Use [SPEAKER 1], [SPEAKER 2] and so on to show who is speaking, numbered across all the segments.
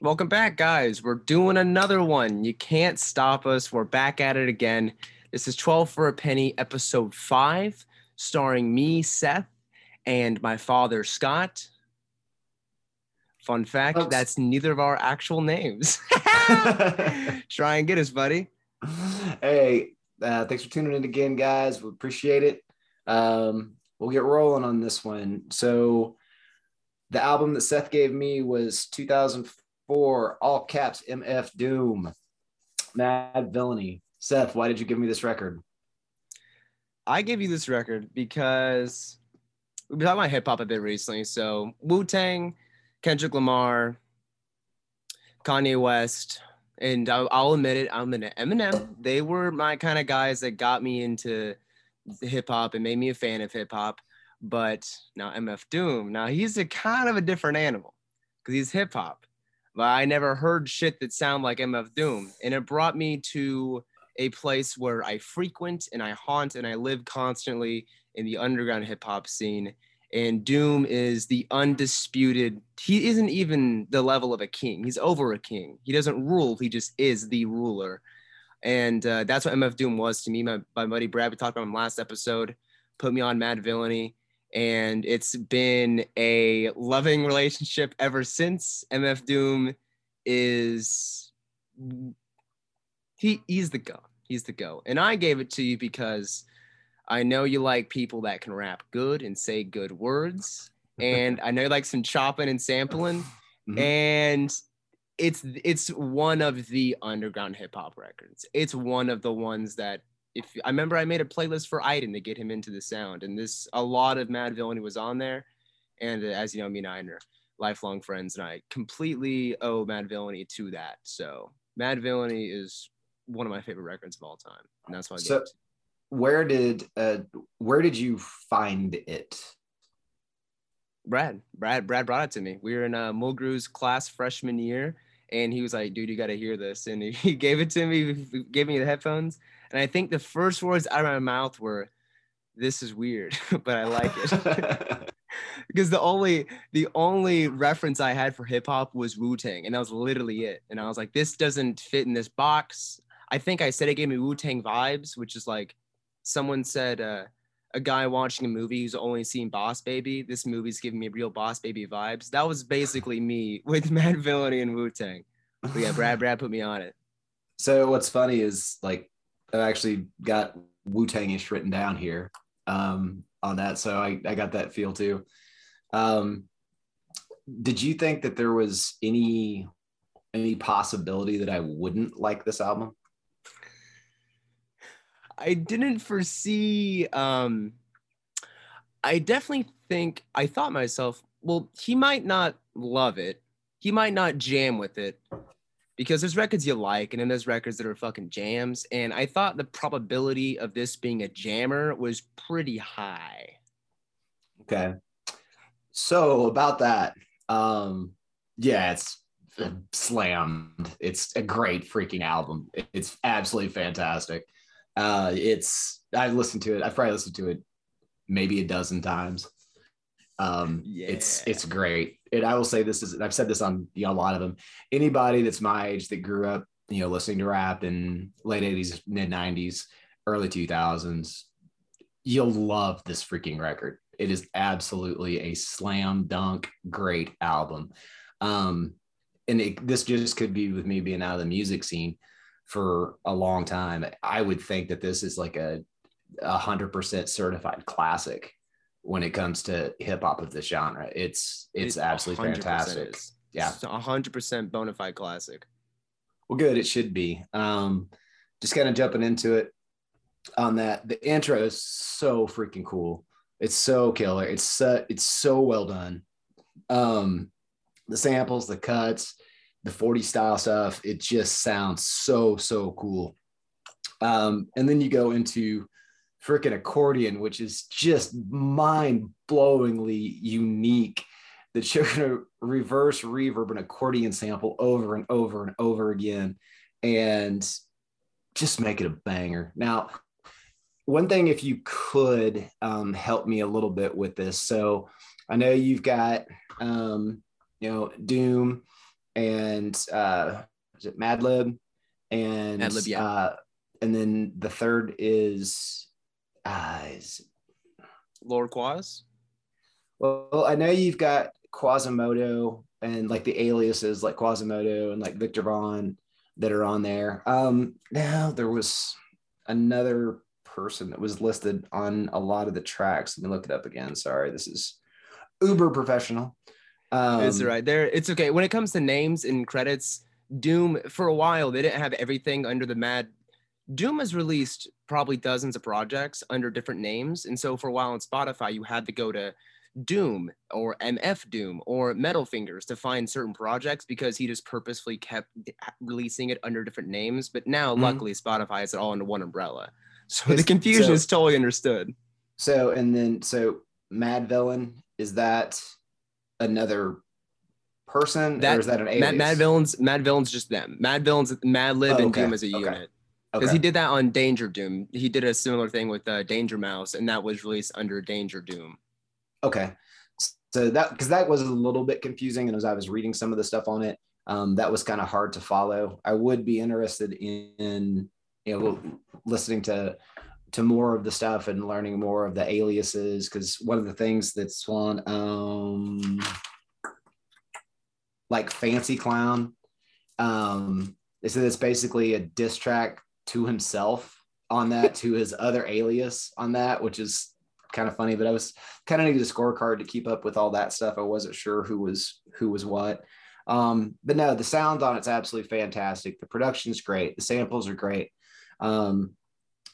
[SPEAKER 1] Welcome back, guys. We're doing another one. You can't stop us. We're back at it again. This is 12 for a Penny, episode 5, starring me, Seth, and my father, Scott. Fun fact
[SPEAKER 2] Oops.
[SPEAKER 1] that's neither of our actual names. Try and get us, buddy.
[SPEAKER 2] hey, uh, thanks for tuning in again, guys. We appreciate it. Um, we'll get rolling on this one. So, the album that Seth gave me was 2004, all caps MF Doom, Madvillainy. Seth, why did you give me this record?
[SPEAKER 1] I gave you this record because we've been talking about hip hop a bit recently. So Wu Tang, Kendrick Lamar, Kanye West, and I'll admit it, I'm an Eminem. They were my kind of guys that got me into hip hop and made me a fan of hip hop. But now MF Doom, now he's a kind of a different animal because he's hip hop. But I never heard shit that sound like MF Doom, and it brought me to a place where I frequent and I haunt and I live constantly in the underground hip hop scene. And Doom is the undisputed, he isn't even the level of a king. He's over a king. He doesn't rule, he just is the ruler. And uh, that's what MF Doom was to me. My, my buddy Brad, we talked about him last episode, put me on Madvillainy. And it's been a loving relationship ever since. MF Doom is he he's the go. He's the go. And I gave it to you because I know you like people that can rap good and say good words. And I know you like some chopping and sampling.
[SPEAKER 2] Mhm.
[SPEAKER 1] And it's it's one of the underground hip hop records. It's one of the ones that if I remember I made a playlist for Iden to get him into the sound. And this a lot of Madvillainy was on there. And uh, as you know, me and Iden are lifelong friends, and I completely owe Madvillainy to that. So Madvillainy is one of my favorite records of all time, and that's why I
[SPEAKER 2] So- Where did uh, where did you find it?
[SPEAKER 1] Brad. Brad Brad brought it to me. We were in uh, Mulgrew's class freshman year, and he was like, "Dude, you got to hear this," and he- he gave it to me, gave me the headphones, and I think the first words out of my mouth were, "This is weird, but I like it." because the only the only reference I had for hip hop was Wu Tang, and that was literally it. And I was like, this doesn't fit in this box. I think I said it gave me Wu Tang vibes, which is like someone said uh, a guy watching a movie who's only seen Boss Baby. This movie's giving me real Boss Baby vibes. That was basically me with Madvillainy and Wu Tang. But yeah, Brad Brad put me on it.
[SPEAKER 2] So what's funny is like I actually got Wu Tangish written down here um, on that, so I, I got that feel too. Um, did you think that there was any any possibility that I wouldn't like this album?
[SPEAKER 1] I didn't foresee um I definitely think I thought myself, well, he might not love it. He might not jam with it because there's records you like and then there's records that are fucking jams and I thought the probability of this being a jammer was pretty high.
[SPEAKER 2] Okay. So about that, um, yeah, it's slammed. It's a great freaking album. It's absolutely fantastic. Uh, it's I've listened to it. I've probably listened to it maybe a dozen times. Um, it's it's great. And I will say this is I've said this on you know, a lot of them. Anybody that's my age that grew up, you know, listening to rap in late '80s, mid '90s, early 2000s, you'll love this freaking record. It is absolutely a slam dunk great album. Um, and it, this just could be with me being out of the music scene for a long time. I would think that this is like a a hundred percent certified classic when it comes to hip hop of this genre. It's it's
[SPEAKER 1] It
[SPEAKER 2] absolutely fantastic.
[SPEAKER 1] is.
[SPEAKER 2] Yeah.
[SPEAKER 1] Hundred percent bona fide classic.
[SPEAKER 2] Well, good. It should be. Um, just kind of jumping into it on that. The intro is so freaking cool. It's so killer. It's so, it's so well done. Um, the samples, the cuts, the 40 style stuff, it just sounds so, so cool. Um, and then you go into freaking accordion, which is just mind blowingly unique. That you're gonna reverse reverb an accordion sample over and over and over again, and just make it a banger. Now, one thing, if you could um, help me a little bit with this, so I know you've got, um, you know, Doom, and uh, is it Madlib? And
[SPEAKER 1] Madlib, yeah.
[SPEAKER 2] uh, and then the third is uh,
[SPEAKER 1] Lord Quas.
[SPEAKER 2] well, I know you've got Quasimoto and like the aliases like Quasimoto and like Victor Vaughn that are on there. Um, now there was another person that was listed on a lot of the tracks. Let me look it up again. Sorry, this is uber professional. Um,
[SPEAKER 1] it's right there. It's okay. When it comes to names and credits, Doom for a while they didn't have everything under the Mad. Doom has released probably dozens of projects under different names, and so for a while on Spotify you had to go to Doom or MF Doom or Metal Fingers to find certain projects because he just purposefully kept releasing it under different names. But now,
[SPEAKER 2] Mhm.
[SPEAKER 1] luckily, Spotify has it all under one umbrella, so the confusion
[SPEAKER 2] so-
[SPEAKER 1] is totally understood.
[SPEAKER 2] So and then so Madvillain is that another person
[SPEAKER 1] That-
[SPEAKER 2] or is that an alias?
[SPEAKER 1] Mad, Mad Villains, Mad Villains, just them. Mad Villains, Madlib,
[SPEAKER 2] Oh,
[SPEAKER 1] and Doom as a
[SPEAKER 2] okay,
[SPEAKER 1] unit. Because
[SPEAKER 2] Okay.
[SPEAKER 1] he did that on Danger Doom. He did a similar thing with uh, Danger Mouse, and that was released under Danger Doom.
[SPEAKER 2] Okay. So that because that was a little bit confusing, and as I was reading some of the stuff on it, um, that was kind of hard to follow. I would be interested in you know listening to to more of the stuff and learning more of the aliases because one of the things that's on um like Fancy Clown, um, said it's basically a diss track to himself on that to his other alias on that, which is kind of funny. But I was kind of needed a scorecard to keep up with all that stuff. I wasn't sure who was who was what. Um, but no, the sound on it's absolutely fantastic. The production's great. The samples are great. Um,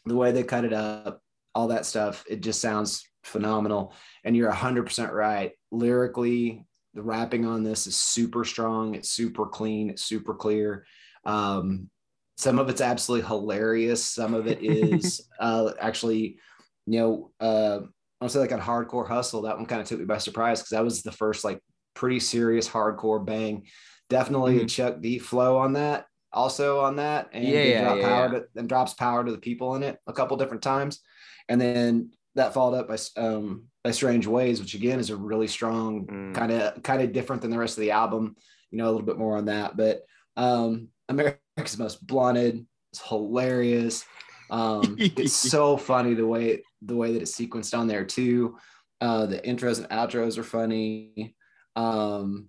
[SPEAKER 2] the way they cut it up, all that stuff, it just sounds phenomenal. And you're 100% right. Lyrically, the rapping on this is super strong. It's super clean. It's super clear. Um, some of it's absolutely hilarious. Some of it is uh, actually, you know, uh, I'll say like on Hardcore Hustle, that one kind of took me by surprise because that was the first like pretty serious hardcore bang. Definitely a
[SPEAKER 1] Mhm.
[SPEAKER 2] Chuck D flow on that. Also on that, and
[SPEAKER 1] Yeah, yeah,
[SPEAKER 2] drop
[SPEAKER 1] yeah,
[SPEAKER 2] power
[SPEAKER 1] yeah.
[SPEAKER 2] To, and drops power to the people in it a couple different times, and then that followed up by um by Strange Ways, which again is a really strong kind of kind of different than the rest of the album. You know, a little bit more on that, but um America's Most Blunted It's hilarious. Um, it's so funny the way the way that it's sequenced on there too. Uh, the intros and outros are funny. Um,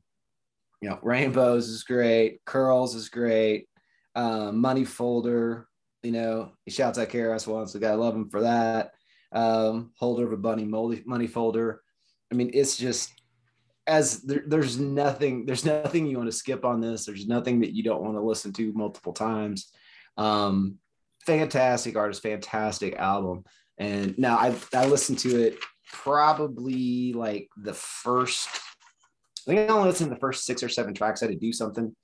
[SPEAKER 2] you know, Rainbows is great. Curls is great. Um, Money Folder, you know, he shouts out KRS One, so gotta love him for that. Um, holder of a bunny moldy money folder. I mean, it's just as there, there's nothing, there's nothing you want to skip on this. There's nothing that you don't want to listen to multiple times. Um, fantastic artist, fantastic album. And now I I listened to it probably like the first, I think I only listened to the first six or seven tracks. I had to do something.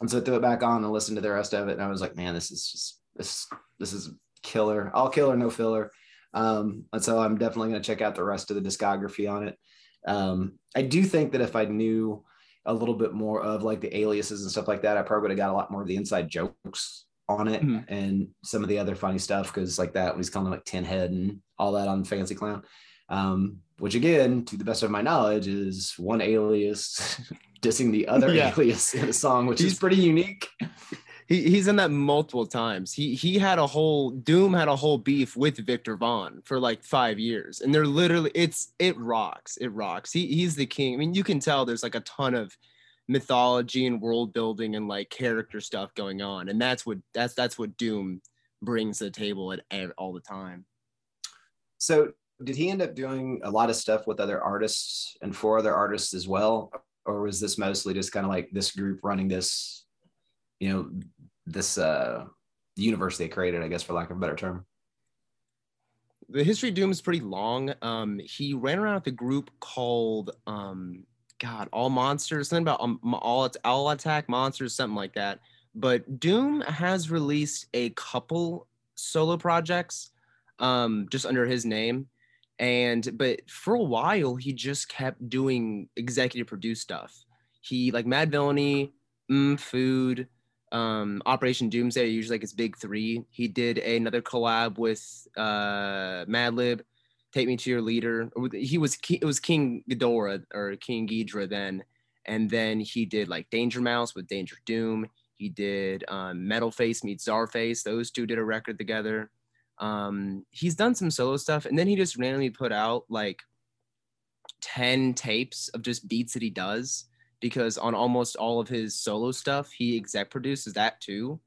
[SPEAKER 2] And so I threw it back on and listened to the rest of it. And I was like, man, this is just this this is killer. All killer, no filler. Um, and so I'm definitely gonna check out the rest of the discography on it. Um, I do think that if I knew a little bit more of like the aliases and stuff like that, I probably would have got a lot more of the inside jokes on it
[SPEAKER 1] Mhm.
[SPEAKER 2] and some of the other funny stuff because like that when he's calling him like tin head and all that on Fancy Clown. Um, which again, to the best of my knowledge, is one alias dissing the other
[SPEAKER 1] Yeah.
[SPEAKER 2] alias in a song, which is pretty unique.
[SPEAKER 1] He, he's in that multiple times. He he had a whole Doom had a whole beef with Victor Vaughn for like five years, and they're literally it's it rocks. It rocks. He he's the king. I mean, you can tell there's like a ton of mythology and world building and like character stuff going on, and that's what that's that's what Doom brings to the table at, at all the time.
[SPEAKER 2] So did he end up doing a lot of stuff with other artists and for other artists as well? Or was this mostly just kind of like this group running this, you know, this uh universe they created, I guess for lack of a better term?
[SPEAKER 1] the history of Doom is pretty long. Um, he ran around with a group called um, God, All Monsters, something about um, all all attack monsters, something like that. But Doom has released a couple solo projects, um, just under his name, and but for a while he just kept doing executive produced stuff. He like Madvillainy, mm, Food, um operation doomsday usually like his big three he did another collab with uh madlib take me to your leader he was it was king Ghidorah or king Ghidra then And then he did like Danger Mouse with Danger Doom. He did um, Metal Face meets Czarface. Those two did a record together. Um, he's done some solo stuff, and then he just randomly put out like 10 tapes of just beats that he does because on almost all of his solo stuff, he exec produces that too.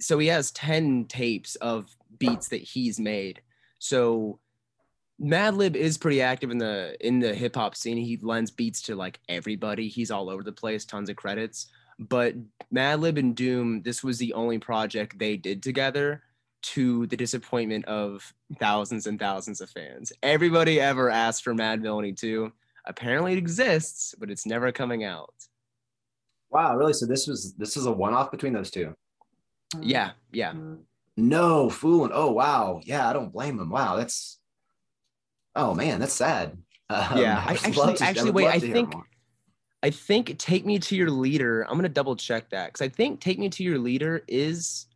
[SPEAKER 1] So he has 10 tapes of beats that he's made. So Madlib is pretty active in the in the hip hop scene. He lends beats to like everybody. He's all over the place, tons of credits. But Madlib and Doom, this was the only project they did together to the disappointment of thousands and thousands of fans. Everybody ever asked for Madvillainy 2. Apparently it exists, but it's never coming out.
[SPEAKER 2] Wow, really? So this was this was a one-off between those two.
[SPEAKER 1] Yeah, yeah.
[SPEAKER 2] No fooling. Oh wow. Yeah, I don't blame him. Wow, that's oh man, that's sad.
[SPEAKER 1] Um, yeah, I, actually, to, actually, wait. I think, I think "Take Me to Your Leader." I'm gonna double check that because I think "Take Me to Your Leader" is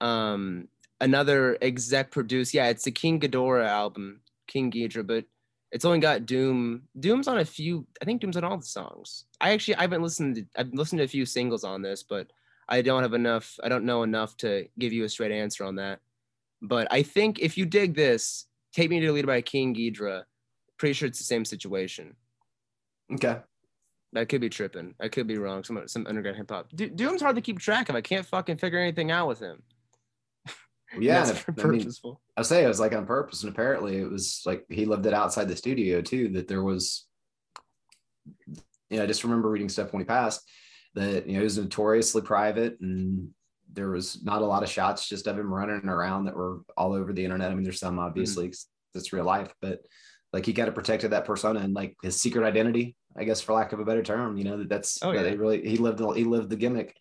[SPEAKER 1] um another exec produced. Yeah, it's the King Ghidorah album, King Ghidorah, but it's only got Doom. Doom's on a few. I think Doom's on all the songs. I actually I haven't listened. To, I've listened to a few singles on this, but I don't have enough. I don't know enough to give you a straight answer on that. But I think if you dig this, Take Me to the Leader by King Ghidorah. Pretty sure it's the same situation.
[SPEAKER 2] Okay.
[SPEAKER 1] I could be tripping. I could be wrong. Some some underground hip hop. Doom's hard to keep track of. I can't fucking figure anything out with him.
[SPEAKER 2] Yeah, that's I purposeful. Mean, I say it was like on purpose, and apparently it was like he lived it outside the studio too. That there was, you know, I just remember reading stuff when he passed that you know he was notoriously private, and there was not a lot of shots just of him running around that were all over the internet. I mean, there's some obviously mm-hmm. it's real life, but like he kind of protected that persona and like his secret identity, I guess, for lack of a better term. You know, that that's oh, yeah. That really he lived he lived the gimmick,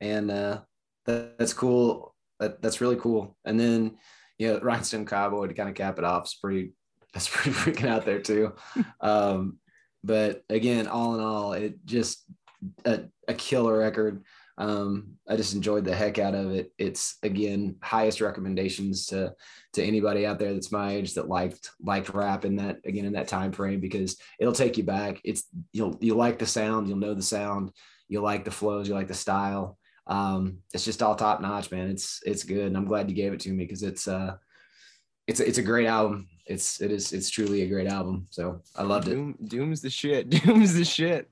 [SPEAKER 2] and uh, that, that's cool that, that's really cool. And then, you know, Rhinestone Cowboy to kind of cap it off is pretty, that's pretty freaking out there too. um, but again, all in all, it just a, a killer record. Um, I just enjoyed the heck out of it. It's again highest recommendations to to anybody out there that's my age that liked liked rap in that again in that time frame because it'll take you back. It's you'll you'll like the sound, you'll know the sound, you'll like the flows, you like the style um, it's just all top notch, man. It's it's good, and I'm glad you gave it to me because it's uh, it's it's a great album. It's it is it's truly a great album. So I loved
[SPEAKER 1] Doom, it. Doom's the shit. Doom's the shit.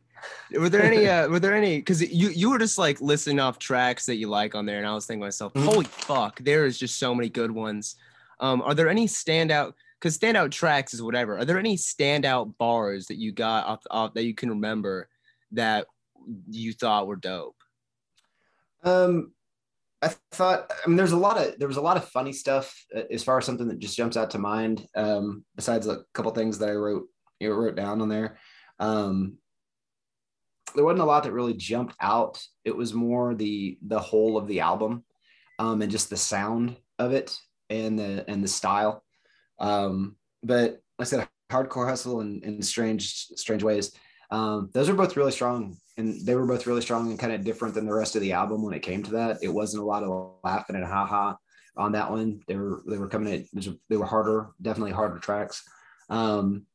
[SPEAKER 1] Were there any? uh Were there any? Because you you were just like listening off tracks that you like on there, and I was thinking to myself, mm-hmm. holy fuck, there is just so many good ones. Um, are there any standout? Because standout tracks is whatever. Are there any standout bars that you got off, off that you can remember that you thought were dope?
[SPEAKER 2] Um, I thought, I mean, there's a lot of there was a lot of funny stuff uh, as far as something that just jumps out to mind. Um, besides a couple things that I wrote, you know, wrote down on there. Um, there wasn't a lot that really jumped out. It was more the the whole of the album, um, and just the sound of it and the and the style. Um, but like I said, hardcore hustle and, and strange strange ways. Um, those are both really strong and they were both really strong and kind of different than the rest of the album when it came to that. It wasn't a lot of laughing and haha on that one. They were they were coming at they were harder, definitely harder tracks. Um,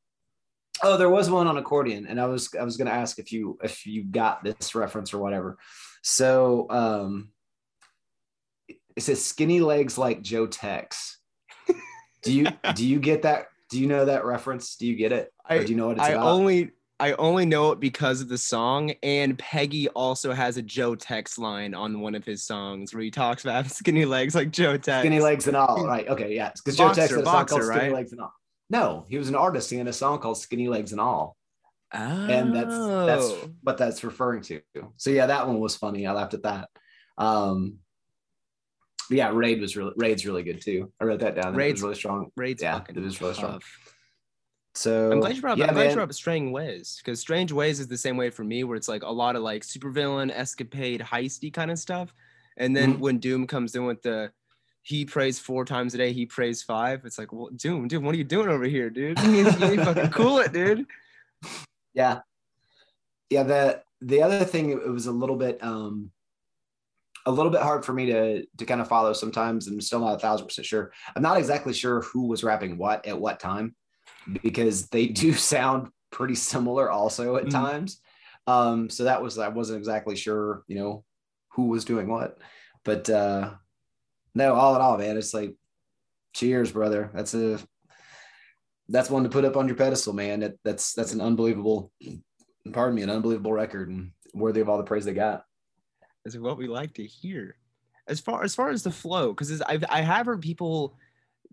[SPEAKER 2] oh, there was one on accordion, and I was I was going to ask if you if you got this reference or whatever. So um, it says skinny legs like Joe Tex. Do you do you get that? Do you know that reference? Do you get it?
[SPEAKER 1] Or do you know what it's I about? only I only know it because of the song. And Peggy also has a Joe Tex line on one of his songs where he talks about skinny legs like Joe Tex.
[SPEAKER 2] Skinny legs and all. Right. Okay. Yeah. Because Joe Tex had a song called Skinny Legs and All. No, he was an artist singing a song called Skinny Legs and All. Oh. And that's that's oh. what that's referring to. So yeah, that one was funny. I laughed at that. Um yeah, Raid was really Raid's really good too. I wrote that down. Raid's really strong.
[SPEAKER 1] Raid's
[SPEAKER 2] yeah, it was really strong. So
[SPEAKER 1] I'm glad you brought up, yeah, I'm glad you brought up Strange Ways because Strange Ways is the same way for me, where it's like a lot of like supervillain, escapade, heisty kind of stuff. And then mm-hmm. when Doom comes in with the he prays four times a day, he prays five. It's like, well, Doom, dude, what are you doing over here, dude? You need, you need fucking cool it, dude.
[SPEAKER 2] Yeah. Yeah. The the other thing, it was a little bit um a little bit hard for me to to kind of follow sometimes. I'm still not a thousand percent sure. I'm not exactly sure who was rapping what at what time because they do sound pretty similar also at mm. times. Um, so that was I wasn't exactly sure, you know, who was doing what, but uh, no, all in all, man, it's like, cheers, brother. That's a that's one to put up on your pedestal, man. That, that's that's an unbelievable, pardon me, an unbelievable record and worthy of all the praise they got.
[SPEAKER 1] Is what we like to hear. As far as far as the flow, because I've I have heard people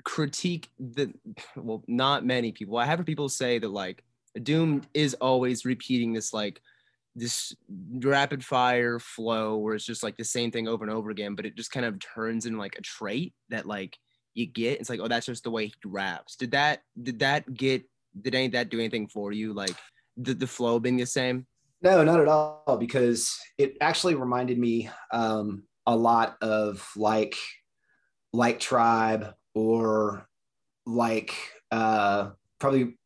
[SPEAKER 1] critique the well, not many people. I have heard people say that like Doom is always repeating this like this rapid fire flow where it's just like the same thing over and over again, but it just kind of turns into like a trait that like you get. It's like, oh, that's just the way he raps. Did that did that get did any that do anything for you? Like the, the flow being the same?
[SPEAKER 2] No, not at all, because it actually reminded me um a lot of like like tribe or like uh probably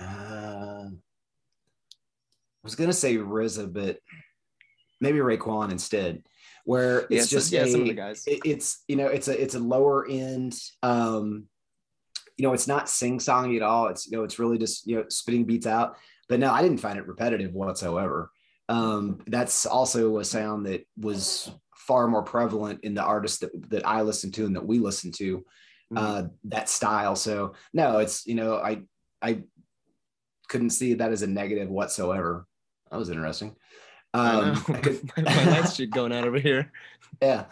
[SPEAKER 2] uh I was gonna say RZA, but maybe Raekwon instead, where it's yeah, just yeah, a, some of the guys. It, it's you know it's a it's a lower end. Um, you know, it's not sing songy at all. It's you know it's really just you know spitting beats out. But no, I didn't find it repetitive whatsoever. Um, that's also a sound that was far more prevalent in the artists that, that I listen to and that we listen to. Mm-hmm. Uh, that style. So no, it's you know I I couldn't see that as a negative whatsoever. That was interesting. Um,
[SPEAKER 1] I could, my, my lights going out over here.
[SPEAKER 2] Yeah.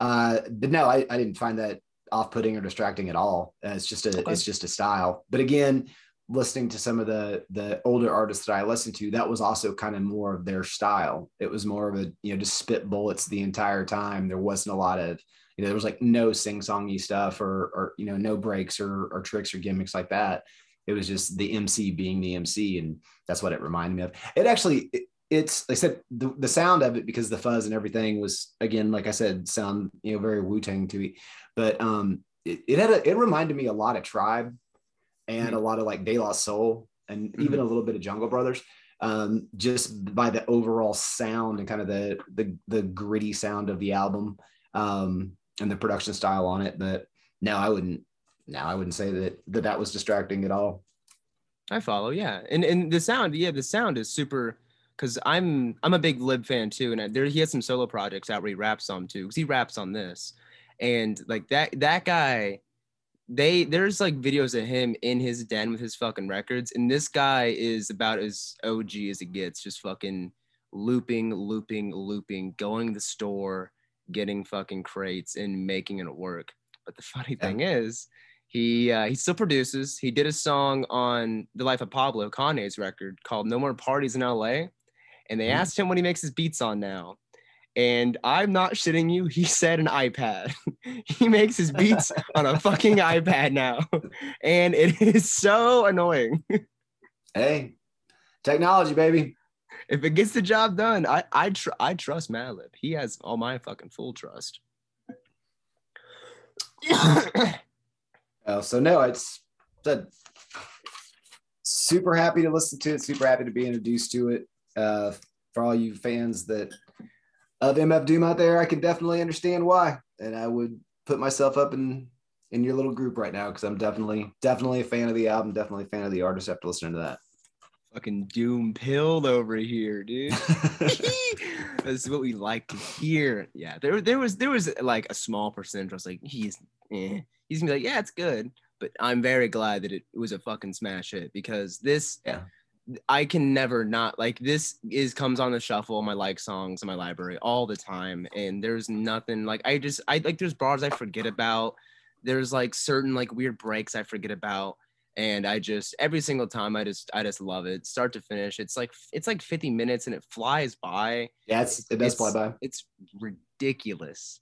[SPEAKER 2] Uh, but no, I, I didn't find that off-putting or distracting at all. Uh, it's just a okay. it's just a style. But again, listening to some of the the older artists that I listened to, that was also kind of more of their style. It was more of a you know just spit bullets the entire time. There wasn't a lot of you know there was like no sing-songy stuff or or you know no breaks or or tricks or gimmicks like that it was just the MC being the MC, and that's what it reminded me of. It actually, it, it's like I said, the, the sound of it because the fuzz and everything was again, like I said, sound you know very Wu Tang to me, but um, it, it had a, it reminded me a lot of Tribe and mm-hmm. a lot of like De La Soul and mm-hmm. even a little bit of Jungle Brothers um, just by the overall sound and kind of the the the gritty sound of the album um, and the production style on it. But no, I wouldn't no, I wouldn't say that, that that was distracting at all.
[SPEAKER 1] I follow, yeah, and and the sound, yeah, the sound is super. Because I'm I'm a big Lib fan too, and there he has some solo projects out where he raps on too. Because he raps on this, and like that that guy, they there's like videos of him in his den with his fucking records, and this guy is about as OG as it gets, just fucking looping, looping, looping, going to the store, getting fucking crates, and making it work. But the funny yeah. thing is, he uh, he still produces. He did a song on The Life of Pablo, Kanye's record called "No More Parties in L.A." And they mm-hmm. asked him what he makes his beats on now. And I'm not shitting you. He said an iPad. he makes his beats on a fucking iPad now, and it is so annoying.
[SPEAKER 2] hey, technology, baby.
[SPEAKER 1] If it gets the job done, I I tr- I trust Madlib. He has all my fucking full trust.
[SPEAKER 2] Uh, so no, it's said super happy to listen to it. Super happy to be introduced to it. Uh, for all you fans that of MF Doom out there, I can definitely understand why, and I would put myself up in in your little group right now because I'm definitely definitely a fan of the album, definitely a fan of the artist after listening to that.
[SPEAKER 1] Fucking doom pilled over here, dude. That's what we like to hear. Yeah, there there was there was like a small percentage. I was like, he's eh he's gonna be like, yeah, it's good. But I'm very glad that it was a fucking smash hit because this, yeah, I can never not like this is comes on the shuffle, my like songs in my library all the time, and there's nothing like I just I like there's bars I forget about. There's like certain like weird breaks I forget about and I just every single time I just I just love it start to finish. It's like it's like 50 minutes and it flies by.
[SPEAKER 2] Yeah, it's, it does
[SPEAKER 1] it's,
[SPEAKER 2] fly by.
[SPEAKER 1] It's ridiculous.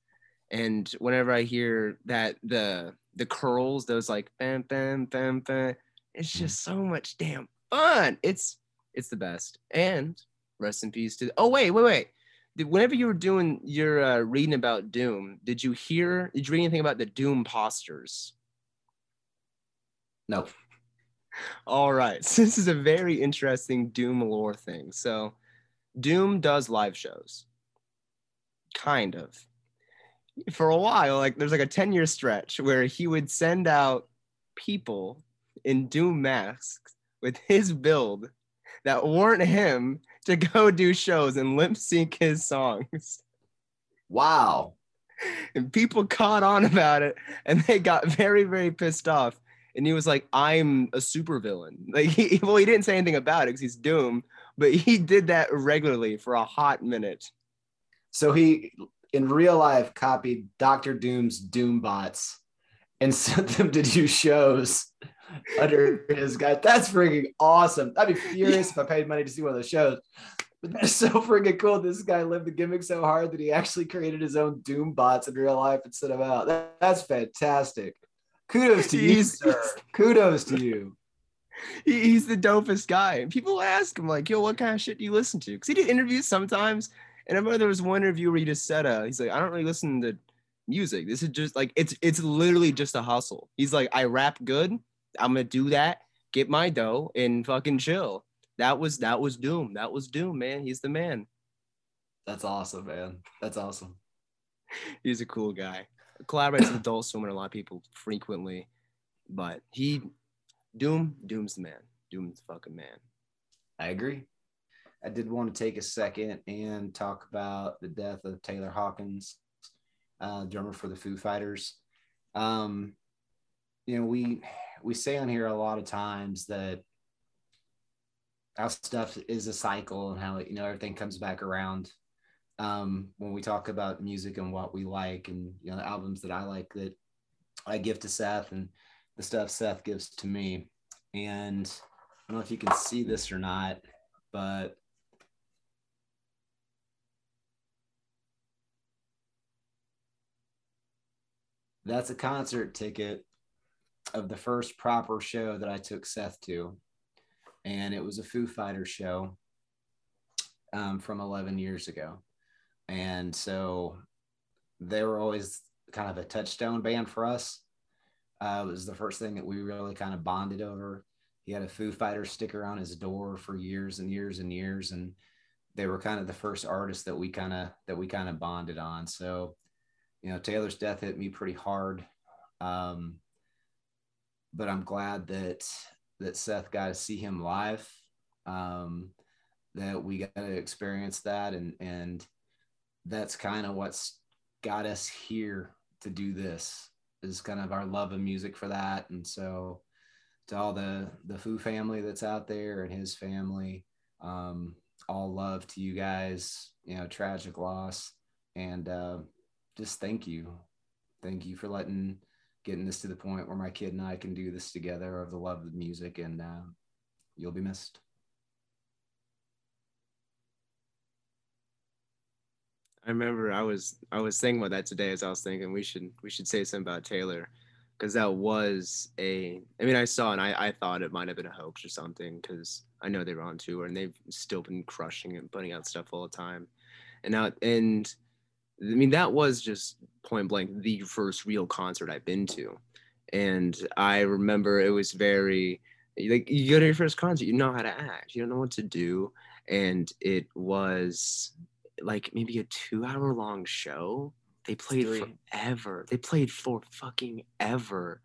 [SPEAKER 1] And whenever I hear that the the curls, those like bam bam bam bam, it's mm. just so much damn fun. It's it's the best. And rest in peace to. Oh wait wait wait. Did, whenever you were doing your uh, reading about Doom, did you hear? Did you read anything about the Doom posters?
[SPEAKER 2] No.
[SPEAKER 1] All right. So this is a very interesting Doom lore thing. So Doom does live shows. Kind of for a while, like there's like a 10 year stretch where he would send out people in Doom masks with his build that weren't him to go do shows and lip sync his songs.
[SPEAKER 2] Wow.
[SPEAKER 1] And people caught on about it and they got very, very pissed off. And he was like, I'm a supervillain. Like, he, well, he didn't say anything about it because he's Doom, but he did that regularly for a hot minute.
[SPEAKER 2] So he, in real life, copied Doctor Doom's Doom bots and sent them to do shows under his guy. That's freaking awesome. I'd be furious if I paid money to see one of those shows. But that's so freaking cool. This guy lived the gimmick so hard that he actually created his own Doom bots in real life and sent them out. That, that's fantastic. Kudos to you, sir. Kudos to you.
[SPEAKER 1] He's the dopest guy. And people ask him, like, yo, what kind of shit do you listen to? Because he did interviews sometimes. And I remember there was one interview where he just said, uh, he's like, I don't really listen to music. This is just like, it's it's literally just a hustle. He's like, I rap good. I'm gonna do that, get my dough, and fucking chill. That was that was Doom. That was Doom, man. He's the man.
[SPEAKER 2] That's awesome, man. That's awesome.
[SPEAKER 1] He's a cool guy. Collaborates with Adult Swim and a lot of people frequently. But he Doom, Doom's the man. Doom's the fucking man.
[SPEAKER 2] I agree. I did want to take a second and talk about the death of Taylor Hawkins, uh, drummer for the Foo Fighters. Um, you know, we we say on here a lot of times that our stuff is a cycle and how you know everything comes back around. Um, when we talk about music and what we like, and you know, the albums that I like that I give to Seth and the stuff Seth gives to me, and I don't know if you can see this or not, but that's a concert ticket of the first proper show that I took Seth to. And it was a Foo Fighter show um, from 11 years ago. And so they were always kind of a touchstone band for us. Uh, it was the first thing that we really kind of bonded over. He had a Foo Fighter sticker on his door for years and years and years, and they were kind of the first artists that we kind of that we kind of bonded on. So, you know, Taylor's death hit me pretty hard, um, but I'm glad that that Seth got to see him live, um, that we got to experience that, and and that's kind of what's got us here to do this is kind of our love of music for that, and so to all the the Foo family that's out there and his family. Um, all love to you guys. You know, tragic loss, and uh, just thank you, thank you for letting getting this to the point where my kid and I can do this together of the love of music, and uh, you'll be missed.
[SPEAKER 1] I remember I was I was thinking about that today as I was thinking we should we should say something about Taylor because that was a I mean I saw and I, I thought it might have been a hoax or something because I know they were on tour and they've still been crushing it and putting out stuff all the time and now and I mean that was just point blank the first real concert I've been to and I remember it was very like you go to your first concert you know how to act you don't know what to do and it was like maybe a two hour long show. They played
[SPEAKER 2] Three.
[SPEAKER 1] forever. They played for fucking ever.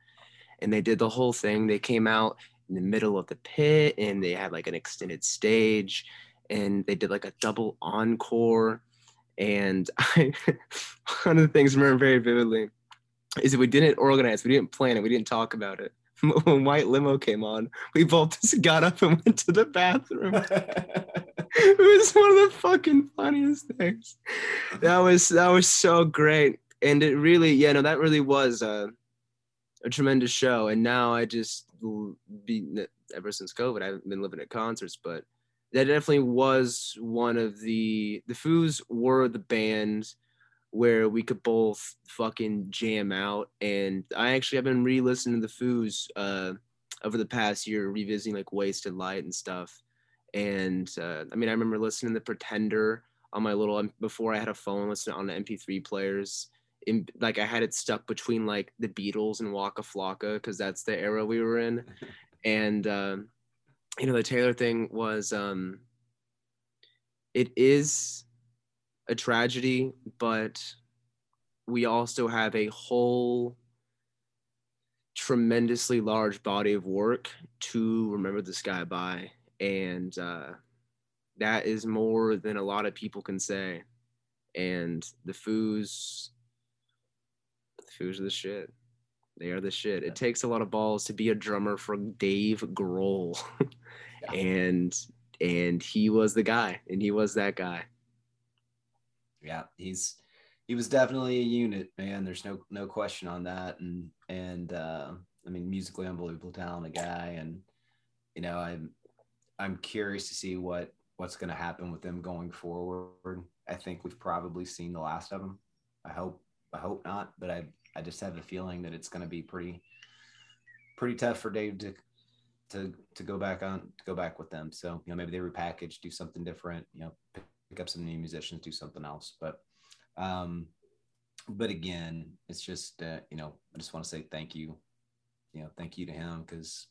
[SPEAKER 1] And they did the whole thing. They came out in the middle of the pit and they had like an extended stage and they did like a double encore. And I, one of the things I remember very vividly is that we didn't organize, we didn't plan it, we didn't talk about it. When White Limo came on, we both just got up and went to the bathroom it was one of the fucking funniest things. That was that was so great, and it really, yeah, no, that really was a, a tremendous show. And now I just be ever since COVID, I haven't been living at concerts, but that definitely was one of the the Foos were the band where we could both fucking jam out. And I actually have been re-listening to the Foos uh, over the past year, revisiting like Wasting Light and stuff and uh, I mean, I remember listening to Pretender on my little before I had a phone, listening on the MP3 players. In like I had it stuck between like the Beatles and Waka Flocka because that's the era we were in, and um, you know the Taylor thing was um, it is a tragedy, but we also have a whole tremendously large body of work to remember this guy by and uh, that is more than a lot of people can say. And the Foos, the Foos are the shit. They are the shit. It takes a lot of balls to be a drummer for Dave Grohl, yeah. and and he was the guy, and he was that guy.
[SPEAKER 2] Yeah, he's he was definitely a unit, man. There's no no question on that, and and uh, I mean, musically unbelievable talent a guy, and you know, I'm I'm curious to see what what's going to happen with them going forward. I think we've probably seen the last of them. I hope I hope not, but I I just have a feeling that it's going to be pretty pretty tough for Dave to to to go back on to go back with them. So you know maybe they repackage, do something different. You know, pick, up some new musicians, do something else. But um, but again, it's just uh, you know I just want to say thank you, you know, thank you to him because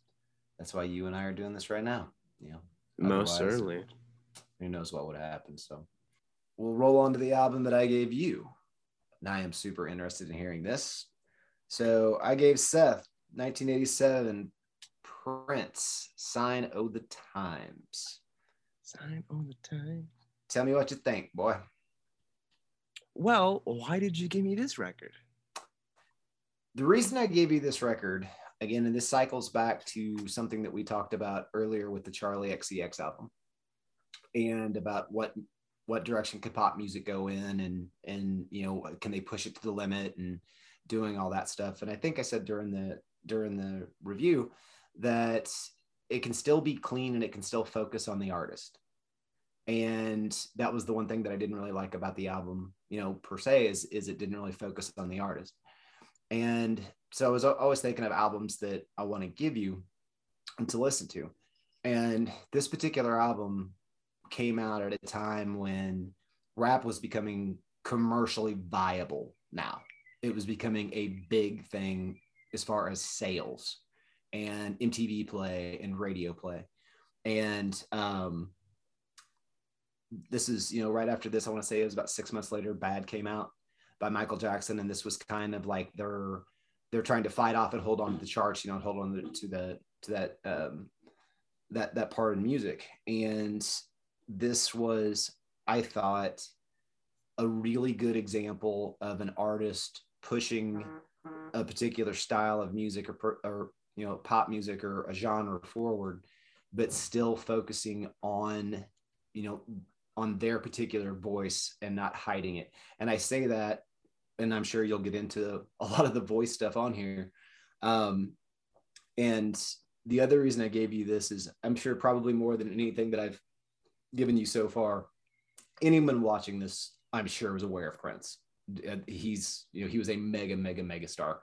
[SPEAKER 2] that's why you and I are doing this right now. You know,
[SPEAKER 1] most certainly.
[SPEAKER 2] Who knows what would happen? So we'll roll on to the album that I gave you. And I am super interested in hearing this. So I gave Seth 1987 Prince Sign of the Times.
[SPEAKER 1] Sign of the Times.
[SPEAKER 2] Tell me what you think, boy.
[SPEAKER 1] Well, why did you give me this record?
[SPEAKER 2] The reason I gave you this record, again, and this cycles back to something that we talked about earlier with the Charli XCX album and about what what direction could pop music go in and and you know can they push it to the limit and doing all that stuff. And i think i said during the during the review that it can still be clean and it can still focus on the artist. And that was the one thing that i didn't really like about the album you know per se is is it didn't really focus on the artist. And so i was always thinking of albums that i want to give you and to listen to. And this particular album came out at a time when rap was becoming commercially viable now. It was becoming a big thing as far as sales and MTV play and radio play. And um, this is, you know, right after this, I want to say it was about six months later, Bad came out by Michael Jackson. And this was kind of like they're, they're trying to fight off and hold on to the charts, you know, hold on to the, to that, um, that, that part of music. And this was, I thought, a really good example of an artist pushing a particular style of music or, or you know pop music or a genre forward but still focusing on you know on their particular voice and not hiding it. And i say that and i'm sure you'll get into a lot of the voice stuff on here. Um, and the other reason i gave you this is i'm sure probably more than anything that i've given you so far, anyone watching this, I'm sure, was aware of Prince. Uh, he's, you know, he was a mega, mega, mega star.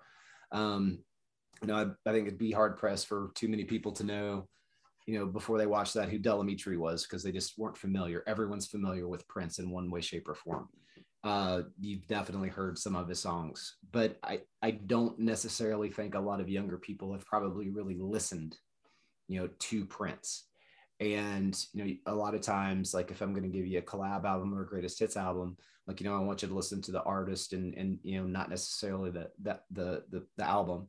[SPEAKER 2] Um, you know, I, I think it'd be hard pressed for too many people to know, you know, before they watched that who Del Amitri was because they just weren't familiar. Everyone's familiar with Prince in one way, shape, or form. Uh, you've definitely heard some of his songs, but I, I don't necessarily think a lot of younger people have probably really listened, you know, to Prince and you know a lot of times like if i'm going to give you a collab album or a greatest hits album like you know i want you to listen to the artist and and you know not necessarily the the the the, the album.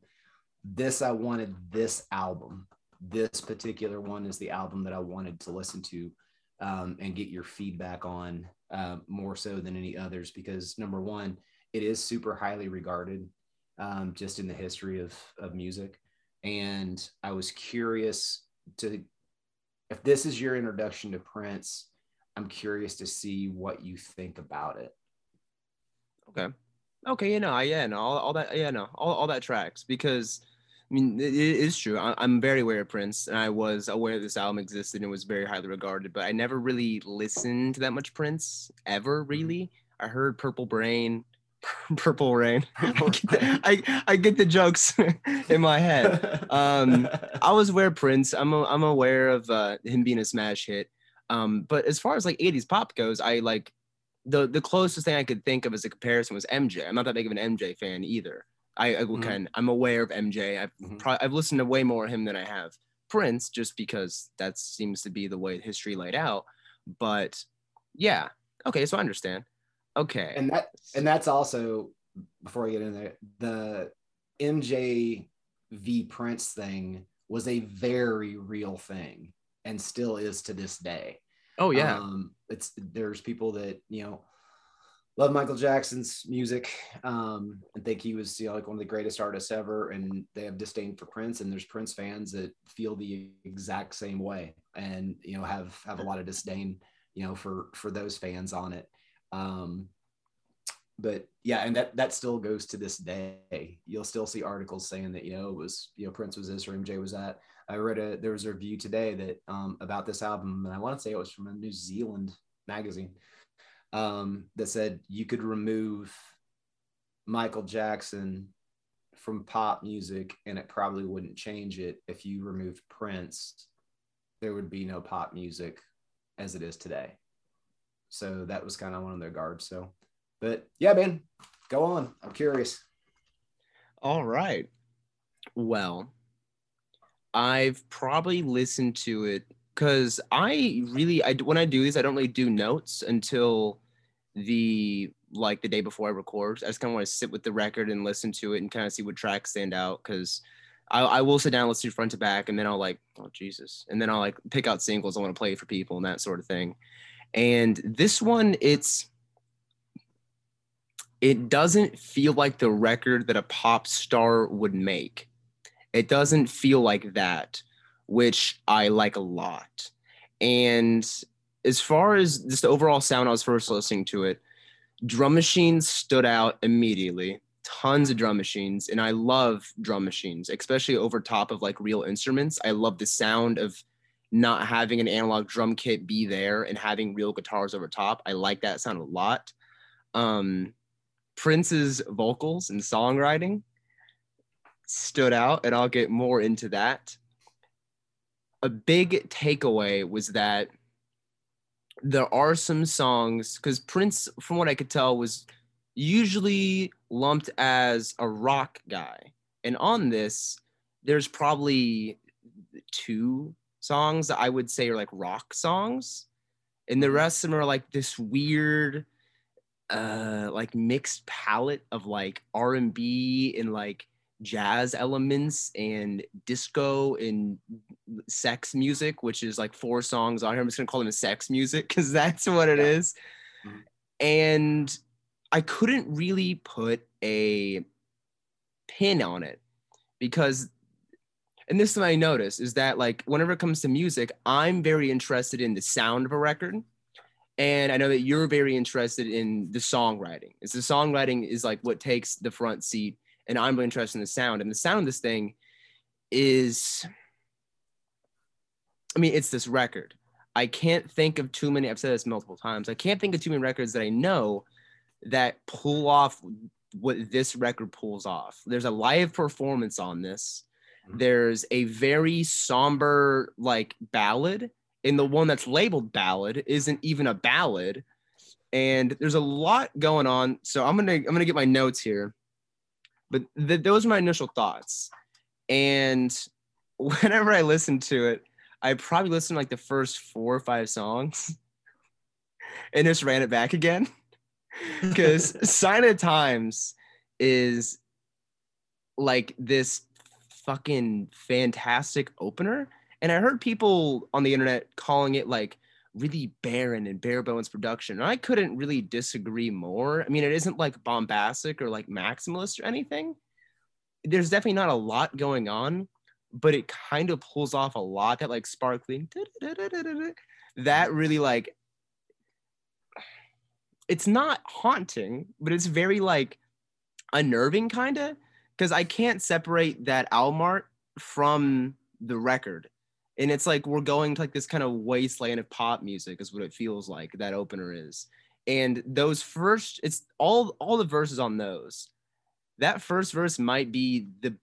[SPEAKER 2] This i wanted this album. This particular one is the album that i wanted to listen to um, and get your feedback on uh, more so than any others because number one it is super highly regarded um, just in the history of of music. And i was curious to if this is your introduction to Prince, I'm curious to see what you think about it.
[SPEAKER 1] Okay. Okay. You know, I yeah, no, all, all that, yeah, no, all, all that tracks because I mean, it, it is true. I, am very aware of Prince and I was aware this album existed and was very highly regarded, but I never really listened to that much Prince ever mm-hmm. really. I heard Purple Brain, Purple Rain. I, I get the jokes in my head. Um, I was aware Prince. I'm a, I'm aware of uh, him being a smash hit. Um, but as far as like 80s pop goes, I like the the closest thing I could think of as a comparison was MJ. I'm not that big of an MJ fan either. I, I mm-hmm. can I'm aware of MJ. I've mm-hmm. probably I've listened to way more of him than I have Prince, just because that seems to be the way history laid out. But yeah, okay, so I understand. Okay.
[SPEAKER 2] And that and that's also before I get in there, the MJ v Prince thing was a very real thing. and still is to this day.
[SPEAKER 1] Oh yeah.
[SPEAKER 2] Um, it's there's people that you know love Michael Jackson's music um, and think he was you know like one of the greatest artists ever, and they have disdain for Prince. And there's Prince fans that feel the exact same way, and you know have have a lot of disdain you know for for those fans on it. Um, but yeah, and that that still goes to this day. You'll still see articles saying that you know it was you know Prince was this or MJ was that. I read a there was a review today that um, about this album, and I want to say it was from a New Zealand magazine um, that said you could remove Michael Jackson from pop music, and it probably wouldn't change it. If you removed Prince, there would be no pop music as it is today. So that was kind of one of their guards. So but yeah, man, go on. I'm curious.
[SPEAKER 1] All right. Well, I've probably listened to it because I really, I when I do these, I don't really do notes until the like the day before I record. I just kind of want to sit with the record and listen to it and kind of see what tracks stand out because I, I will sit down, listen front to back, and then I'll like, oh Jesus, and then I'll like pick out singles I want to play for people and that sort of thing. And this one, it's it doesn't feel like the record that a pop star would make. It doesn't feel like that, which I like a lot. And as far as just the overall sound, I was first listening to it, drum machines stood out immediately. Tons of drum machines. And I love drum machines, especially over top of like real instruments. I love the sound of not having an analog drum kit be there and having real guitars over top. I like that sound a lot. Um, Prince's vocals and songwriting stood out, and I'll get more into that. A big takeaway was that there are some songs, because Prince, from what I could tell, was usually lumped as a rock guy. And on this, there's probably two songs that I would say are like rock songs. And the mm-hmm. rest of them are like this weird, uh like mixed palette of like R&B and like jazz elements and disco and sex music which is like four songs on here i'm just gonna call them sex music because that's what it yeah. is. Mm-hmm. and i couldn't really put a pin on it because and this is what i notice is that like whenever it comes to music i'm very interested in the sound of a record and I know that you're very interested in the songwriting. It's the songwriting is like what takes the front seat, and I'm really interested in the sound. And the sound of this thing is, I mean, it's this record. I can't think of too many. I've said this multiple times. I can't think of too many records that I know that pull off what this record pulls off. There's a live performance on this. Mm-hmm. There's a very somber like ballad and the one that's labeled ballad isn't even a ballad. And there's a lot going on so i'm gonna i'm gonna get my notes here. But th- those are my initial thoughts. And whenever i listen to it i probably listened to like the first four or five songs and just ran it back again. Because sign of times is like this fucking fantastic opener and I heard people on the internet calling it like really barren and bare bones production. And I couldn't really disagree more. I mean, it isn't like bombastic or like maximalist or anything. There's definitely not a lot going on, but it kind of pulls off a lot that like sparkling that really like it's not haunting, but it's very like unnerving kind of because I can't separate that album art from the record. And it's like we're going to like this kind of wasteland of pop music is what it feels like that opener is. And those first it's all all the verses on those that first verse might be the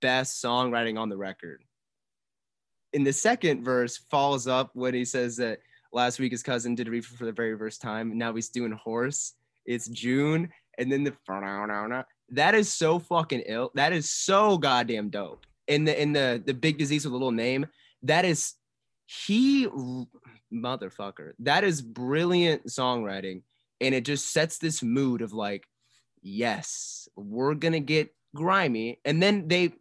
[SPEAKER 1] best songwriting on the record. In the second verse follows up when he says that last week his cousin did reefer for the very first time now he's doing horse. It's june and then the that is so fucking ill that is so goddamn dope in the in the the big disease with a little name that is he motherfucker. That is brilliant songwriting. And it just sets this mood of like, yes, we're gonna get grimy. And then they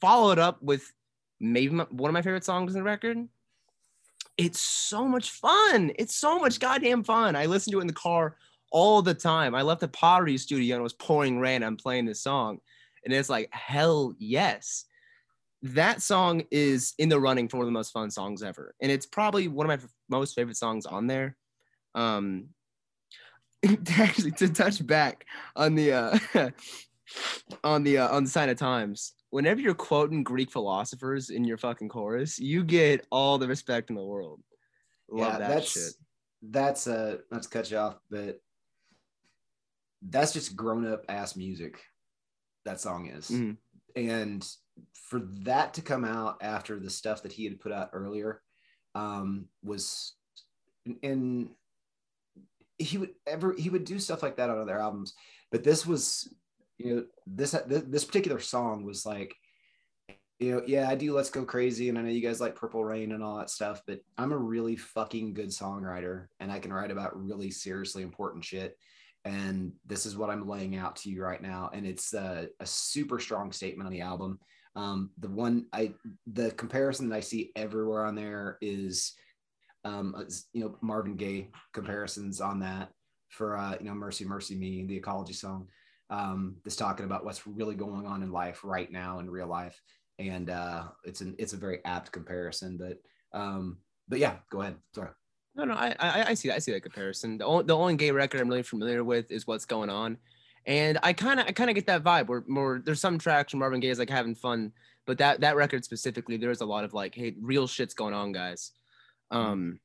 [SPEAKER 1] followed up with maybe my, one of my favorite songs in the record, it's so much fun. It's so much goddamn fun. I listen to it in the car all the time. I left the pottery studio and it was pouring rain. I'm playing this song, and it's like hell yes. That song is in the running for one of the most fun songs ever, and it's probably one of my most favorite songs on there. Um, actually, to touch back on the uh, on the uh, on the sign of times, whenever you're quoting Greek philosophers in your fucking chorus, you get all the respect in the world. Love
[SPEAKER 2] yeah,
[SPEAKER 1] that
[SPEAKER 2] that's
[SPEAKER 1] shit.
[SPEAKER 2] that's uh not to cut you off, but that's just grown up ass music. That song is,
[SPEAKER 1] Mhm.
[SPEAKER 2] and for that to come out after the stuff that he had put out earlier, um, was and he would ever he would do stuff like that on other albums, but this was you know this this particular song was like you know, yeah, I do Let's Go Crazy, and I know you guys like Purple Rain and all that stuff, but I'm a really fucking good songwriter, and I can write about really seriously important shit. And this is what I'm laying out to you right now, and it's a, a super strong statement on the album. Um, the one I, the comparison that I see everywhere on there is, um, you know, Marvin Gaye comparisons on that for, uh, you know, Mercy Mercy Me, the Ecology song, um, that's talking about what's really going on in life right now in real life and uh, it's an it's a very apt comparison. But um, but yeah, go ahead. Sorry.
[SPEAKER 1] No, no, I, I, I see, I see that comparison. The only, the only Gaye record I'm really familiar with is "What's Going On," and I kind of, I kind of get that vibe. Where more, there's some tracks from Marvin Gaye is like having fun, but that that record specifically, there's a lot of like, hey, real shit's going on, guys. Um,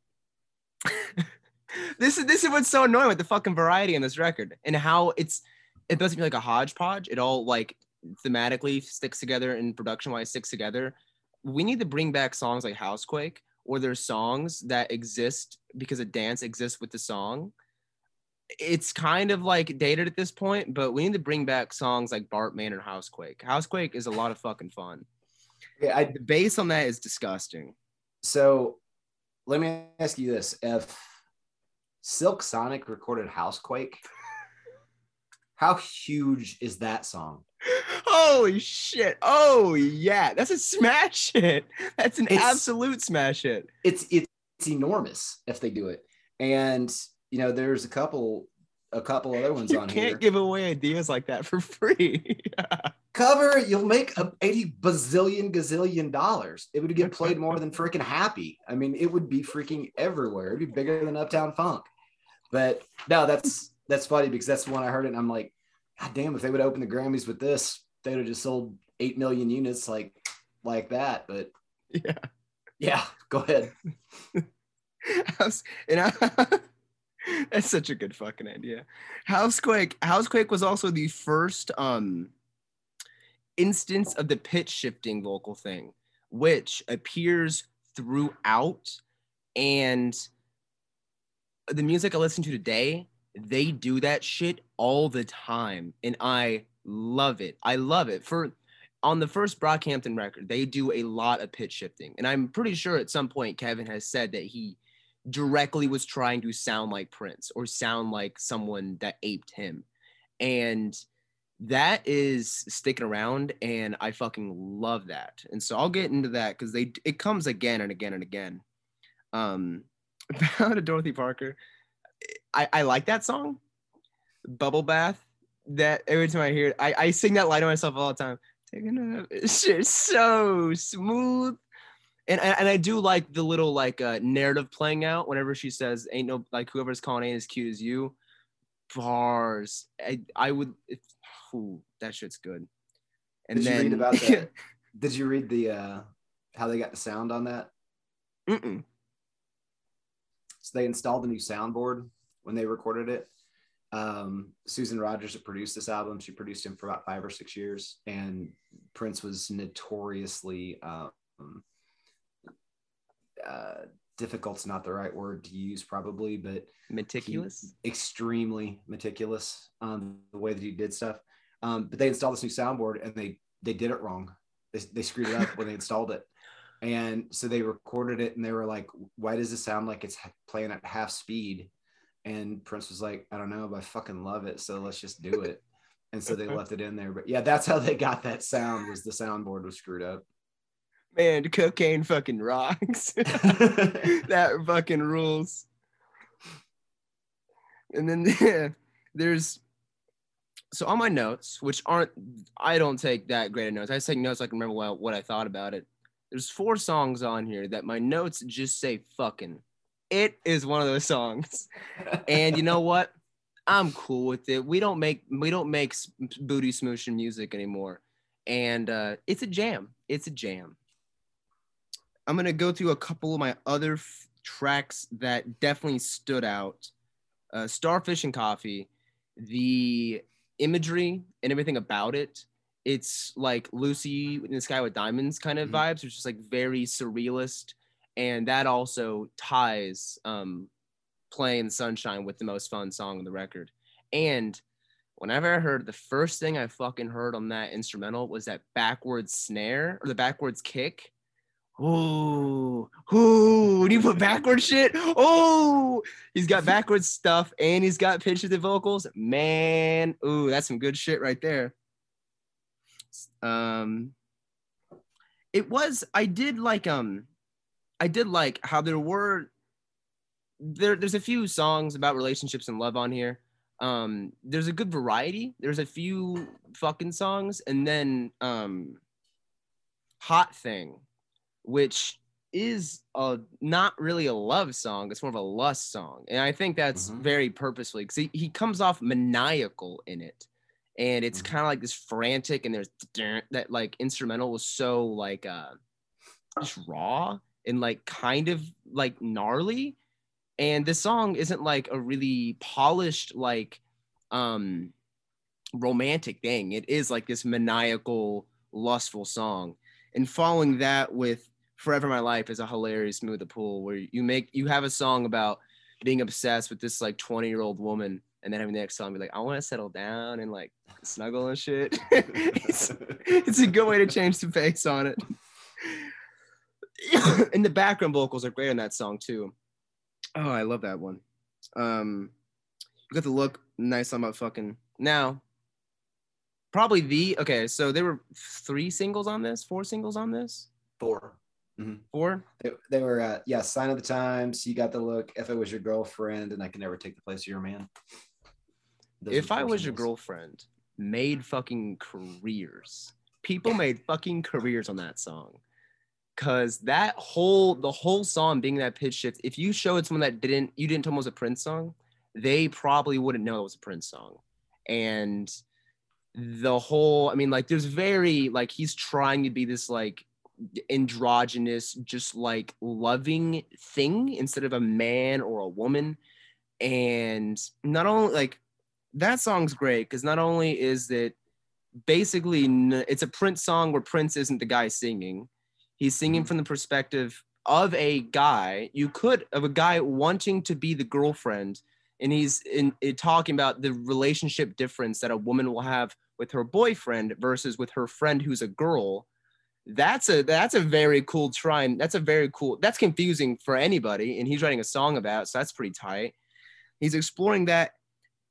[SPEAKER 1] this is this is what's so annoying with the fucking variety in this record and how it's it doesn't feel like a hodgepodge. It all like thematically sticks together and production wise sticks together. We need to bring back songs like Housequake, or there's songs that exist because a dance exists with the song. It's kind of like dated at this point, but we need to bring back songs like Bartman or Housequake. Housequake is a lot of fucking fun.
[SPEAKER 2] Yeah, I,
[SPEAKER 1] The bass on that is disgusting.
[SPEAKER 2] so let me ask you this: If Silk Sonic recorded Housequake, how huge is that song?
[SPEAKER 1] Holy shit. Oh yeah. That's a smash hit. That's an
[SPEAKER 2] It's-
[SPEAKER 1] absolute smash hit.
[SPEAKER 2] It's it's enormous if they do it, and you know, there's a couple a couple other ones on here.
[SPEAKER 1] You
[SPEAKER 2] on
[SPEAKER 1] can't
[SPEAKER 2] here.
[SPEAKER 1] give away ideas like that for free.
[SPEAKER 2] Cover you'll make a 80 bazillion gazillion dollars. It would get played more than freaking happy. I mean, it would be freaking everywhere. It'd be bigger than Uptown Funk. But no, that's that's funny because that's the one I heard it and I'm like, God damn, if they would open the Grammys with this, they would have just sold eight million units like like that. But
[SPEAKER 1] yeah.
[SPEAKER 2] yeah, go ahead.
[SPEAKER 1] House, and I, that's such a good fucking idea. Housequake. Housequake was also the first um instance of the pitch shifting vocal thing, which appears throughout. And the music I listen to today, they do that shit all the time, and I love it. I love it. For on the first Brockhampton record, they do a lot of pitch shifting, and I'm pretty sure at some point Kevin has said that he directly was trying to sound like Prince or sound like someone that aped him. And that is sticking around and I fucking love that. And so I'll get into that because they it comes again and again and again. Um of Dorothy Parker. I, I like that song. Bubble Bath. That every time I hear it, I, I sing that line to myself all the time. Taking a shit so smooth and and I do like the little like uh, narrative playing out whenever she says ain't no like whoever's calling ain't as cute as you bars I I would if, ooh, that shit's good and
[SPEAKER 2] Did you read about that? Did you read the uh how they got the sound on that?
[SPEAKER 1] Mm-mm.
[SPEAKER 2] So they installed a new soundboard when they recorded it. Um, Susan Rogers produced this album. She produced him for about five or six years, and Prince was notoriously um, uh, difficult's not the right word to use, probably, but
[SPEAKER 1] meticulous
[SPEAKER 2] extremely meticulous on the way that he did stuff. Um, but they installed this new soundboard, and they they did it wrong. They, they screwed it up when they installed it. And so they recorded it and they were like, why does this sound like it's playing at half speed? And Prince was like, I don't know, but I fucking love it. So let's just do it. And so they left it in there. But yeah, that's how they got that sound was the soundboard was screwed up.
[SPEAKER 1] Man, cocaine fucking rocks. that fucking rules. And then there's so on my notes, which aren't I don't take that great of notes. I just take notes so I can remember what, what I thought about it. There's four songs on here that my notes just say fucking. It is one of those songs. And you know what? I'm cool with it. We don't make we don't make booty smooshing music anymore. And uh, it's a jam. It's a jam. I'm gonna go through a couple of my other f- tracks that definitely stood out. Uh, Starfish and Coffee, the imagery and everything about it. It's like Lucy in the Sky with Diamonds kind of mm-hmm. vibes, which is like very surrealist, and that also ties um, "Playing Sunshine" with the most fun song on the record. And whenever I heard the first thing I fucking heard on that instrumental was that backwards snare or the backwards kick Ooh, ooh, when you put backwards shit, oh, he's got backwards stuff and he's got pitch the vocals. Man, ooh, that's some good shit right there. Um, it was, I did like, um, I did like how there were, there, there's a few songs about relationships and love on here. Um, there's a good variety. There's a few fucking songs, and then, um, Hot Thing which is a not really a love song it's more of a lust song and i think that's mm-hmm. very purposefully because he, he comes off maniacal in it and it's mm-hmm. kind of like this frantic and there's that like instrumental was so like uh just raw and like kind of like gnarly. And this song isn't like a really polished like um romantic thing. It is like this maniacal lustful song. And following that with forever my life is a hilarious smooth the pool where you make you have a song about being obsessed with this like 20 year old woman and then having the next song be like i want to settle down and like snuggle and shit. It's, it's a good way to change the pace on it and the background vocals are great on that song too oh i love that one um you got the look nice on my fucking now probably the okay so there were three singles on this four singles on this
[SPEAKER 2] four
[SPEAKER 1] Mm-hmm. Four?
[SPEAKER 2] They, they were, uh, yeah, Sign of the Times. You got the look. If it was your girlfriend, and I can never take the place of your man.
[SPEAKER 1] Those if I was your girlfriend, made fucking careers. People made fucking careers on that song. Cause that whole the whole song being that pitch shift, if you showed someone that didn't you didn't tell them it was a Prince song, they probably wouldn't know it was a Prince song. And the whole, I mean, like there's very like he's trying to be this like androgynous, just like loving thing instead of a man or a woman. And not only like that song's great because not only is it basically it's a Prince song where Prince isn't the guy singing, he's singing mm-hmm. from the perspective of a guy. You could of a guy wanting to be the girlfriend, and he's in, in talking about the relationship difference that a woman will have with her boyfriend versus with her friend who's a girl that's a that's a very cool try that's a very cool that's confusing for anybody and he's writing a song about so that's pretty tight he's exploring that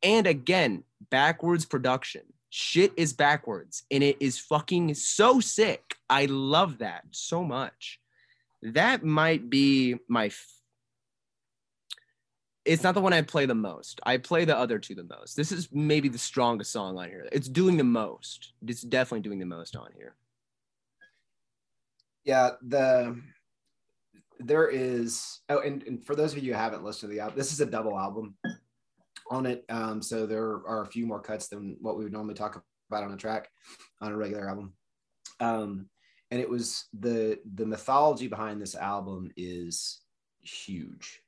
[SPEAKER 1] and again backwards production shit is backwards and it is fucking so sick i love that so much that might be my f- it's not the one I play the most. I play the other two the most. This is maybe the strongest song on here. It's doing the most. It's definitely doing the most on here
[SPEAKER 2] yeah the there is oh and, and for those of you who haven't listened to the album this is a double album on it. Um so there are a few more cuts than what we would normally talk about on a track on a regular album. Um and it was the the mythology behind this album is huge.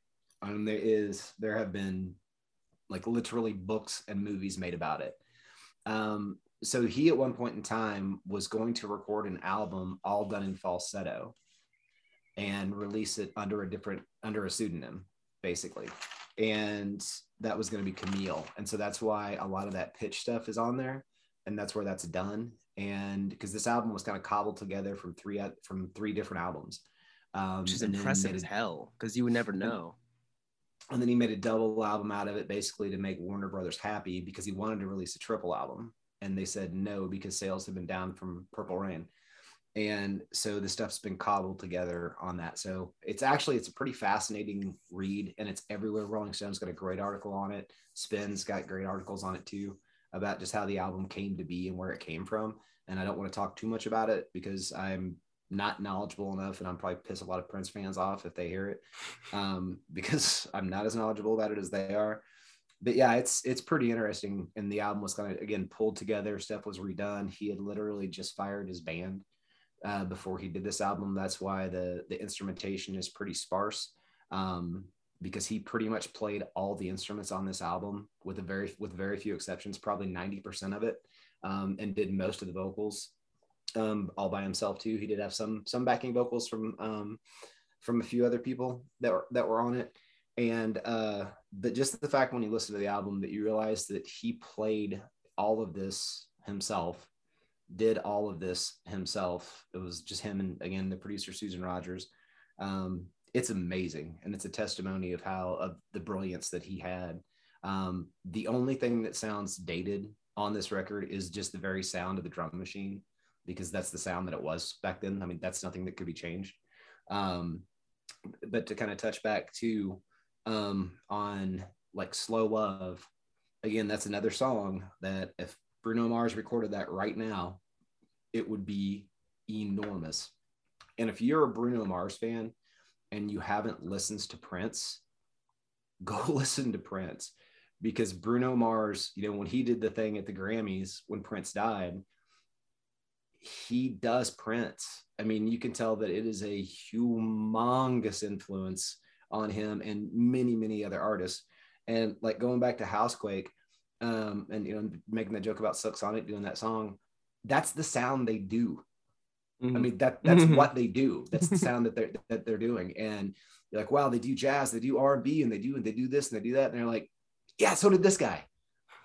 [SPEAKER 2] Um there is there have been like literally books and movies made about it. Um so he at one point in time was going to record an album all done in falsetto and release it under a different under a pseudonym basically and that was going to be camille. And so that's why a lot of that pitch stuff is on there and that's where that's done. And because this album was kind of cobbled together from three from three different albums.
[SPEAKER 1] Um, which is impressive as hell because you would never know.
[SPEAKER 2] and then he made a double album out of it basically to make warner brothers happy because he wanted to release a triple album. And they said no because sales have been down from Purple Rain. And so the stuff's been cobbled together on that so it's actually it's a pretty fascinating read and it's everywhere rolling stone's got a great article on it spin's got great articles on it too about just how the album came to be and where it came from and i don't want to talk too much about it because i'm not knowledgeable enough and i'm probably piss a lot of prince fans off if they hear it um, because i'm not as knowledgeable about it as they are but yeah, it's it's pretty interesting. And the album was kind of again pulled together. Stuff was redone. He had literally just fired his band uh, before he did this album. That's why the the instrumentation is pretty sparse. Um, because he pretty much played all the instruments on this album with a very with very few exceptions, probably 90% of it, um, and did most of the vocals um, all by himself too. He did have some some backing vocals from um, from a few other people that were that were on it and uh but just the fact when you listen to the album that you realize that he played all of this himself did all of this himself. It was just him and again the producer susan rogers. Um it's amazing and it's a testimony of how of the brilliance that he had. Um the only thing that sounds dated on this record is just the very sound of the drum machine because that's the sound that it was back then. I mean that's nothing that could be changed. Um but to kind of touch back to um, on like Slow Love. Again, that's another song that if Bruno Mars recorded that right now, it would be enormous. And if you're a Bruno Mars fan and you haven't listened to Prince, go listen to Prince because Bruno Mars, you know, when he did the thing at the Grammys when Prince died, he does Prince. I mean, you can tell that it is a humongous influence on him and many many other artists and like going back to housequake um and you know making that joke about silk sonic doing that song that's the sound they do. Mm-hmm. i mean that that's mm-hmm. what they do. That's the sound that they're that they're doing. And you're like wow they do jazz they do r&b and they do and they do this and they do that. And they're like yeah so did this guy.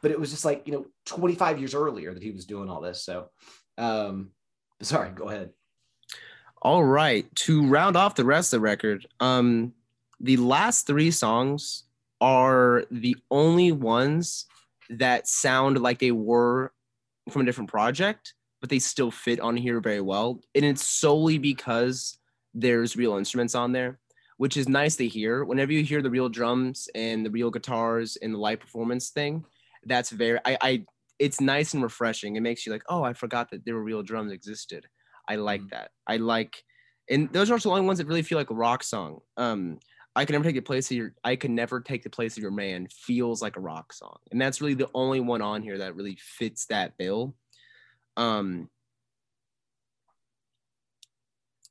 [SPEAKER 2] But it was just like you know 25 years earlier that he was doing all this. So um sorry go ahead.
[SPEAKER 1] All right to round off the rest of the record um the last three songs are the only ones that sound like they were from a different project, but they still fit on here very well. And it's solely because there's real instruments on there, which is nice to hear. Whenever you hear the real drums and the real guitars and the live performance thing, that's very I, I it's nice and refreshing. It makes you like, oh, I forgot that there were real drums existed. I like mm-hmm. that. I like and those are the only ones that really feel like a rock song. Um, I can never take the place of your I can never take the place of your man feels like a rock song. And that's really the only one on here that really fits that bill. Um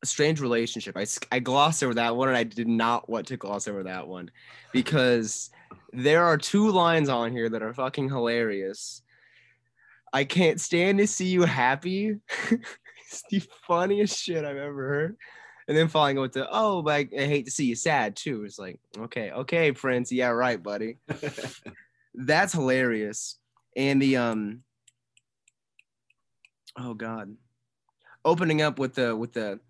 [SPEAKER 1] strange relationship. I, I glossed over that one and I did not want to gloss over that one because there are two lines on here that are fucking hilarious. I can't stand to see you happy. it's the funniest shit I've ever heard and then following with the oh, but I, I, hate to see you sad too. It's like okay, okay, Prince, yeah, right, buddy. That's hilarious. And the um, oh god, opening up with the with the.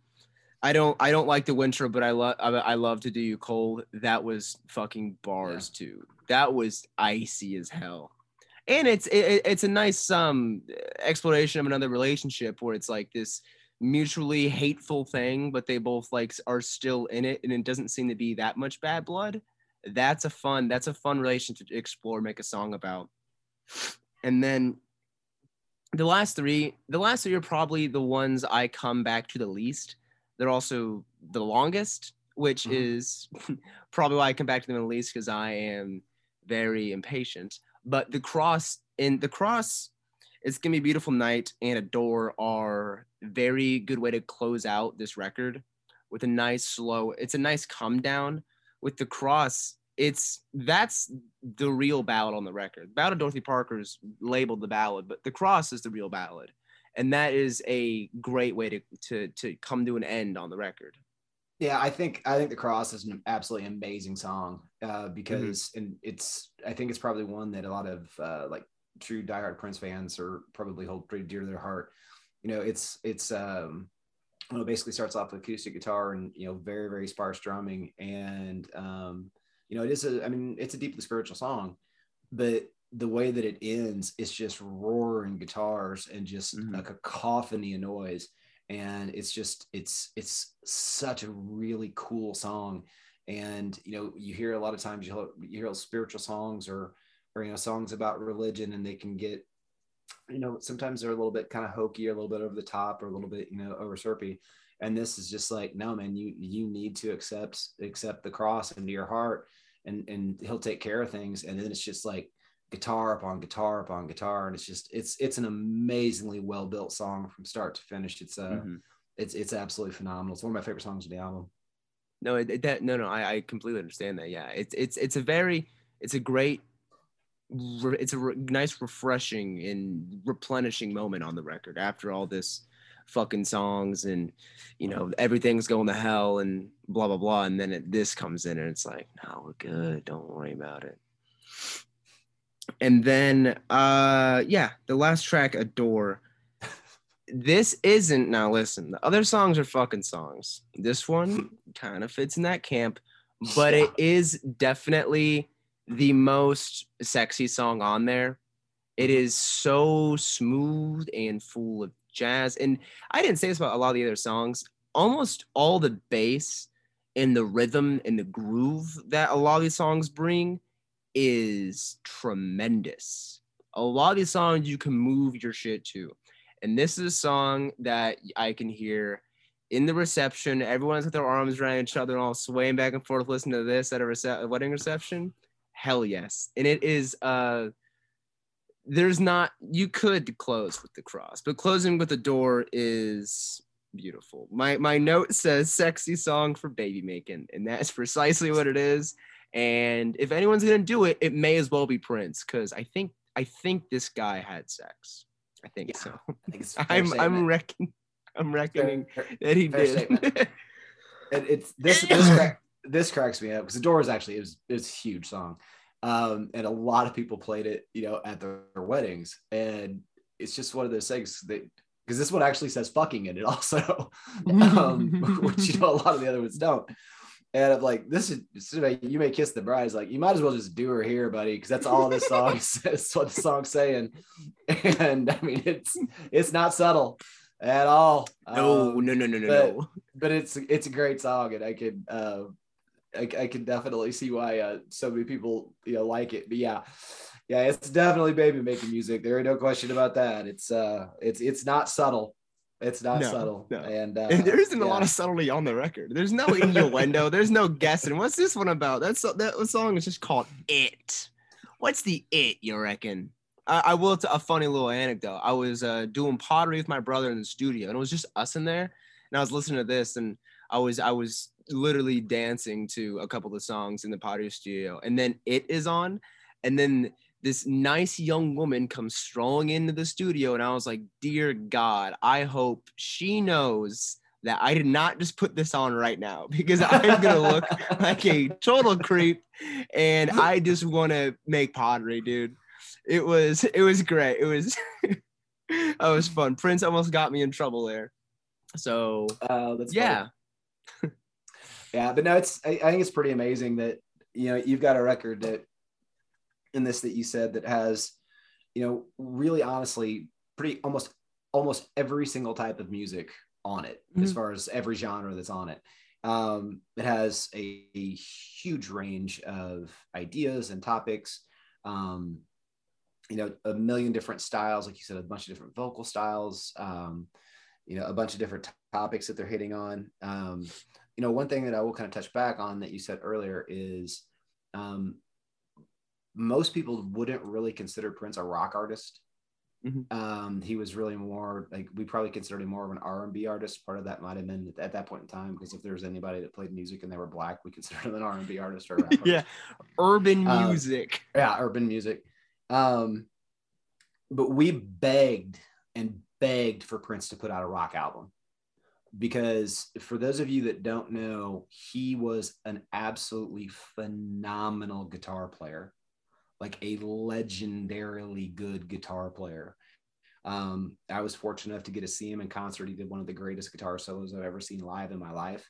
[SPEAKER 1] I don't I don't like the winter, but I love I love to do you cold. That was fucking bars yeah. too. That was icy as hell and it's it, it's a nice um exploration of another relationship where it's like this mutually hateful thing, but they both like are still in it, and it doesn't seem to be that much bad blood. That's a fun. That's a fun relationship to explore, make a song about. And then the last three, the last three are probably the ones I come back to the least. They're also the longest, which mm-hmm. is probably why I come back to them the least because I am very impatient. But the cross in the cross it's gonna be a beautiful night and adore are very good way to close out this record with a nice slow it's a nice come down with the cross it's that's the real ballad on the record ballad of dorothy parker's labeled the ballad but the cross is the real ballad and that is a great way to to to come to an end on the record
[SPEAKER 2] yeah i think i think the cross is an absolutely amazing song uh, mm-hmm. because mm-hmm. and it's i think it's probably one that a lot of uh, like true diehard Prince fans are probably hold pretty dear to their heart. You know, it's it's um, well, it basically starts off with acoustic guitar and you know very very sparse drumming, and um, you know it is a I mean it's a deeply spiritual song, but the way that it ends, it's just roaring guitars and just mm-hmm. a cacophony of noise. and it's just it's it's such a really cool song and you know you hear a lot of times you hear, you hear spiritual songs or or you know songs about religion and they can get you know sometimes they're a little bit kind of hokey or a little bit over the top or a little bit you know over syrupy. And this is just like no man you you need to accept accept the cross into your heart and and he'll take care of things. And then it's just like guitar upon guitar upon guitar. And it's just it's it's an amazingly well built song from start to finish. It's uh mm-hmm. it's it's absolutely phenomenal. It's one of my favorite songs of the album.
[SPEAKER 1] No it, that no no I, I completely understand that. Yeah. It's it's it's a very it's a great it's a re- nice refreshing and replenishing moment on the record after all this fucking songs and you know everything's going to hell and blah blah blah. And then it, this comes in and it's like no we're good. Don't worry about it. And then uh yeah the last track adore. This isn't now listen the other songs are fucking songs. This one kind of fits in that camp but it is definitely the most sexy song on there it mm-hmm. is so smooth and full of jazz. And I didn't say this about a lot of the other songs. Almost all the bass and the rhythm and the groove that a lot of these songs bring is tremendous. A lot of these songs you can move your shit to. And this is a song that I can hear in the reception. Everyone's with their arms around each other, and all swaying back and forth, listening to this at a, rece- a wedding reception. Hell yes. And it is uh there's not you could close with the cross, but closing with Adore is beautiful. My my note says sexy song for baby making, and that's precisely what it is. And if anyone's gonna do it, it may as well be Prince, because I think I think this guy had sex. I think yeah, so. I am I'm reckoning I'm reckoning fair, that he did.
[SPEAKER 2] it, it's this this, this cracks me up because Adore is actually it was it a huge song. Um, and a lot of people played it, you know, at their, their weddings. And it's just one of those things that because this one actually says fucking in it also, um, which you know a lot of the other ones don't. And I'm like, this is you may kiss the bride. like, you might as well just do her here, buddy, because that's all this song says. what the song's saying. And I mean, it's it's not subtle at all.
[SPEAKER 1] No, um, no, no, no, no,
[SPEAKER 2] but,
[SPEAKER 1] no.
[SPEAKER 2] But it's it's a great song, and I could uh, I, I can definitely see why uh, so many people you know like it. But yeah, yeah, it's definitely baby making music. There ain't no question about that. It's uh, it's it's not subtle. It's not no, subtle, no. and, uh,
[SPEAKER 1] and there isn't yeah. a lot of subtlety on the record. There's no innuendo. There's no guessing. What's this one about? That's that song is just called "It." What's the "It"? You reckon? I, I will. T- a funny little anecdote. I was uh, doing pottery with my brother in the studio, and it was just us in there. And I was listening to this, and I was I was literally dancing to a couple of songs in the pottery studio, and then it is on, and then this nice young woman comes strolling into the studio, and I was like, "Dear God, I hope she knows." That I did not just put this on right now because I'm gonna look like a total creep, and I just want to make pottery, dude. It was it was great. It was it was fun. Prince almost got me in trouble there. So uh, that's yeah.
[SPEAKER 2] Yeah, but no, it's I, I think it's pretty amazing that you know you've got a record that in this that you said that has you know really honestly pretty almost almost every single type of music on it mm-hmm. as far as every genre that's on it. Um, it has a, a, huge range of ideas and topics. Um, you know a million different styles like you said a bunch of different vocal styles um, you know a bunch of different topics that they're hitting on. Um, you know, one thing that I will kind of touch back on that you said earlier is um, most people wouldn't really consider Prince a rock artist. Mm-hmm. Um, he was really more like we probably considered him more of an R and B artist. Part of that might have been at that point in time because if there was anybody that played music and they were black, we considered them an R and B artist or
[SPEAKER 1] yeah, urban um, music.
[SPEAKER 2] yeah, urban music. Um, but we begged and begged for Prince to put out a rock album because for those of you that don't know, he was an absolutely phenomenal guitar player, like a legendarily good guitar player. Um, I was fortunate enough to get to see him in concert. He did one of the greatest guitar solos I've ever seen live in my life.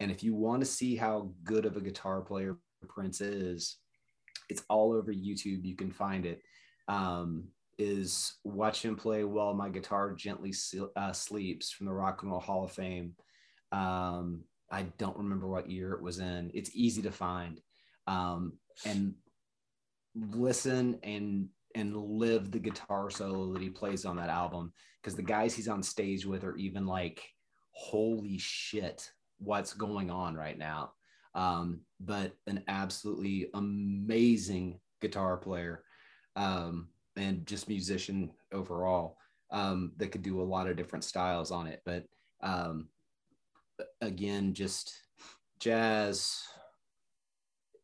[SPEAKER 2] And if you want to see how good of a guitar player Prince is, it's all over YouTube. You can find it. Um, is watch him play while my guitar gently uh, sleeps from the rock and roll hall of fame. Um, i don't remember what year it was in. It's easy to find. Um, and listen and and live the guitar solo that he plays on that album because the guys he's on stage with are even like holy shit what's going on right now? Um, but an absolutely amazing guitar player. Um, and just musician overall um, that could do a lot of different styles on it. But um, again, just jazz,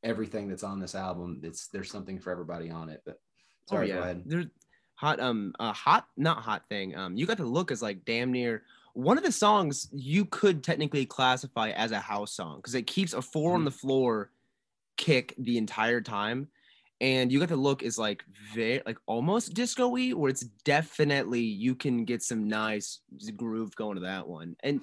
[SPEAKER 2] everything that's on this album, it's there's something for everybody on it. But sorry,
[SPEAKER 1] oh, yeah.
[SPEAKER 2] go ahead.
[SPEAKER 1] There's hot, um, a hot, not hot thing. Um, you got to look as like damn near one of the songs you could technically classify as a house song because it keeps a 4 mm-hmm. on the floor kick the entire time and you got the look is like very like almost disco-y where it's definitely you can get some nice groove going to that one. And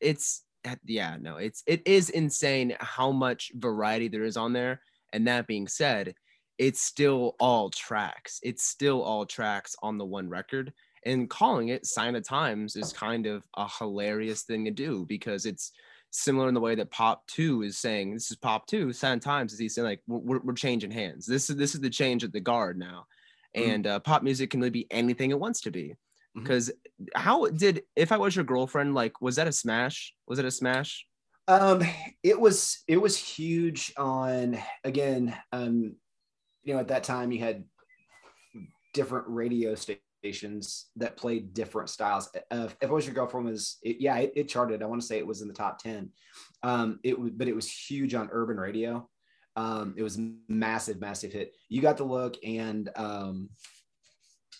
[SPEAKER 1] it's yeah no it's it is insane how much variety there is on there. And that being said it's still all tracks. It's still all tracks on the one record. And calling it sign of times is kind of a hilarious thing to do because it's similar in the way that pop 2 is saying this is pop 2 sign of times is he saying like we're, we're changing hands. This is this is the change at the guard now. Mm-hmm. and uh, pop music can really be anything it wants to be. Because mm-hmm. how did if i was your girlfriend like was that a smash? Was it a smash?
[SPEAKER 2] Um it was it was huge on again um you know at that time you had different radio stations stations that played different styles. Uh, if it was your girlfriend was, it, yeah, it, it, charted. I want to say it was in the top 10. Um, it but it was huge on urban radio. Um, it was massive, massive hit. You got the look and um,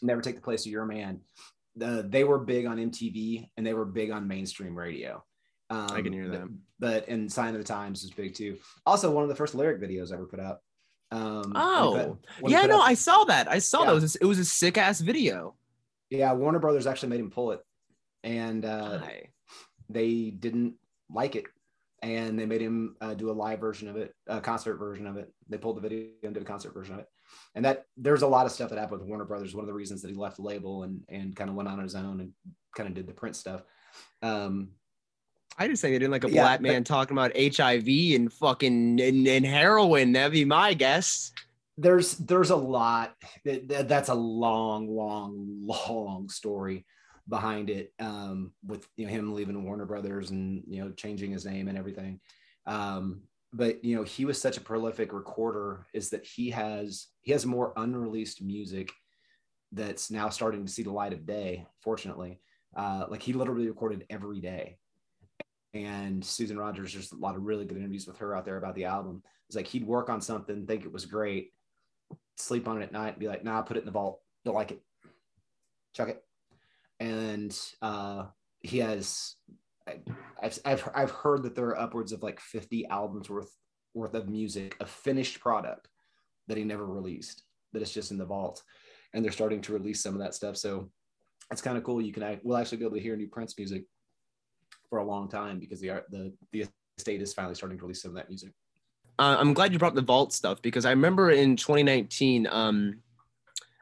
[SPEAKER 2] never take the place of your man. The, they were big on MTV and they were big on mainstream radio.
[SPEAKER 1] Um, I can hear them.
[SPEAKER 2] But, but and Sign of the Times was big too. Also, one of the first lyric videos ever put out.
[SPEAKER 1] Um, oh, yeah, no, I saw that. I saw yeah. that. It was, a, it was a sick ass video.
[SPEAKER 2] Yeah, Warner Brothers actually made him pull it, and uh, they didn't like it, and they made him uh, do a live version of it, a concert version of it. They pulled the video and did a concert version of it, and that there's a lot of stuff that happened with Warner Brothers. One of the reasons that he left the label and and kind of went on his own and kind of did the print stuff. Um,
[SPEAKER 1] I just think they didn't like a yeah, black man talking about HIV and fucking and, and, heroin. That'd be my guess.
[SPEAKER 2] There's there's a lot. That, that's a long, long, long story behind it. Um, with you know him leaving Warner Brothers and you know changing his name and everything. Um, but you know he was such a prolific recorder. Is that he has he has more unreleased music that's now starting to see the light of day. Fortunately, uh, like he literally recorded every day and Susan Rogers. There's a lot of really good interviews with her out there about the album. It's like he'd work on something, think it was great, sleep on it at night, be like, "Nah, put it in the vault. Don't like it. Chuck it." And uh, he has. I've, I've I've heard that there are upwards of like 50 albums worth worth of music, a finished product that he never released, that it's just in the vault, and they're starting to release some of that stuff. So it's kind of cool. You can we'll actually be able to hear new Prince music for a long time because the the the estate is finally starting to release some of that music.
[SPEAKER 1] Uh, I'm glad you brought the vault stuff because I remember in 2019, um,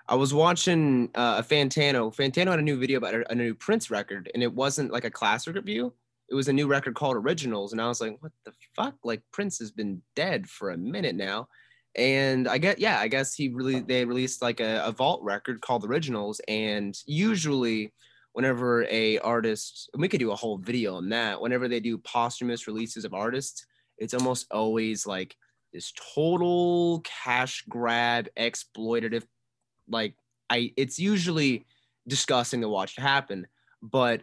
[SPEAKER 1] I was watching uh, a Fantano. Fantano had a new video about a, a, new Prince record, and it wasn't like a classic review. It was a new record called Originals, and I was like, "What the fuck? Like Prince has been dead for a minute now." And I get, yeah, I guess he really they released like a, a vault record called Originals, and usually whenever a artist we could do a whole video on that whenever they do posthumous releases of artists it's almost always like this total cash grab exploitative like i it's usually disgusting to watch it happen but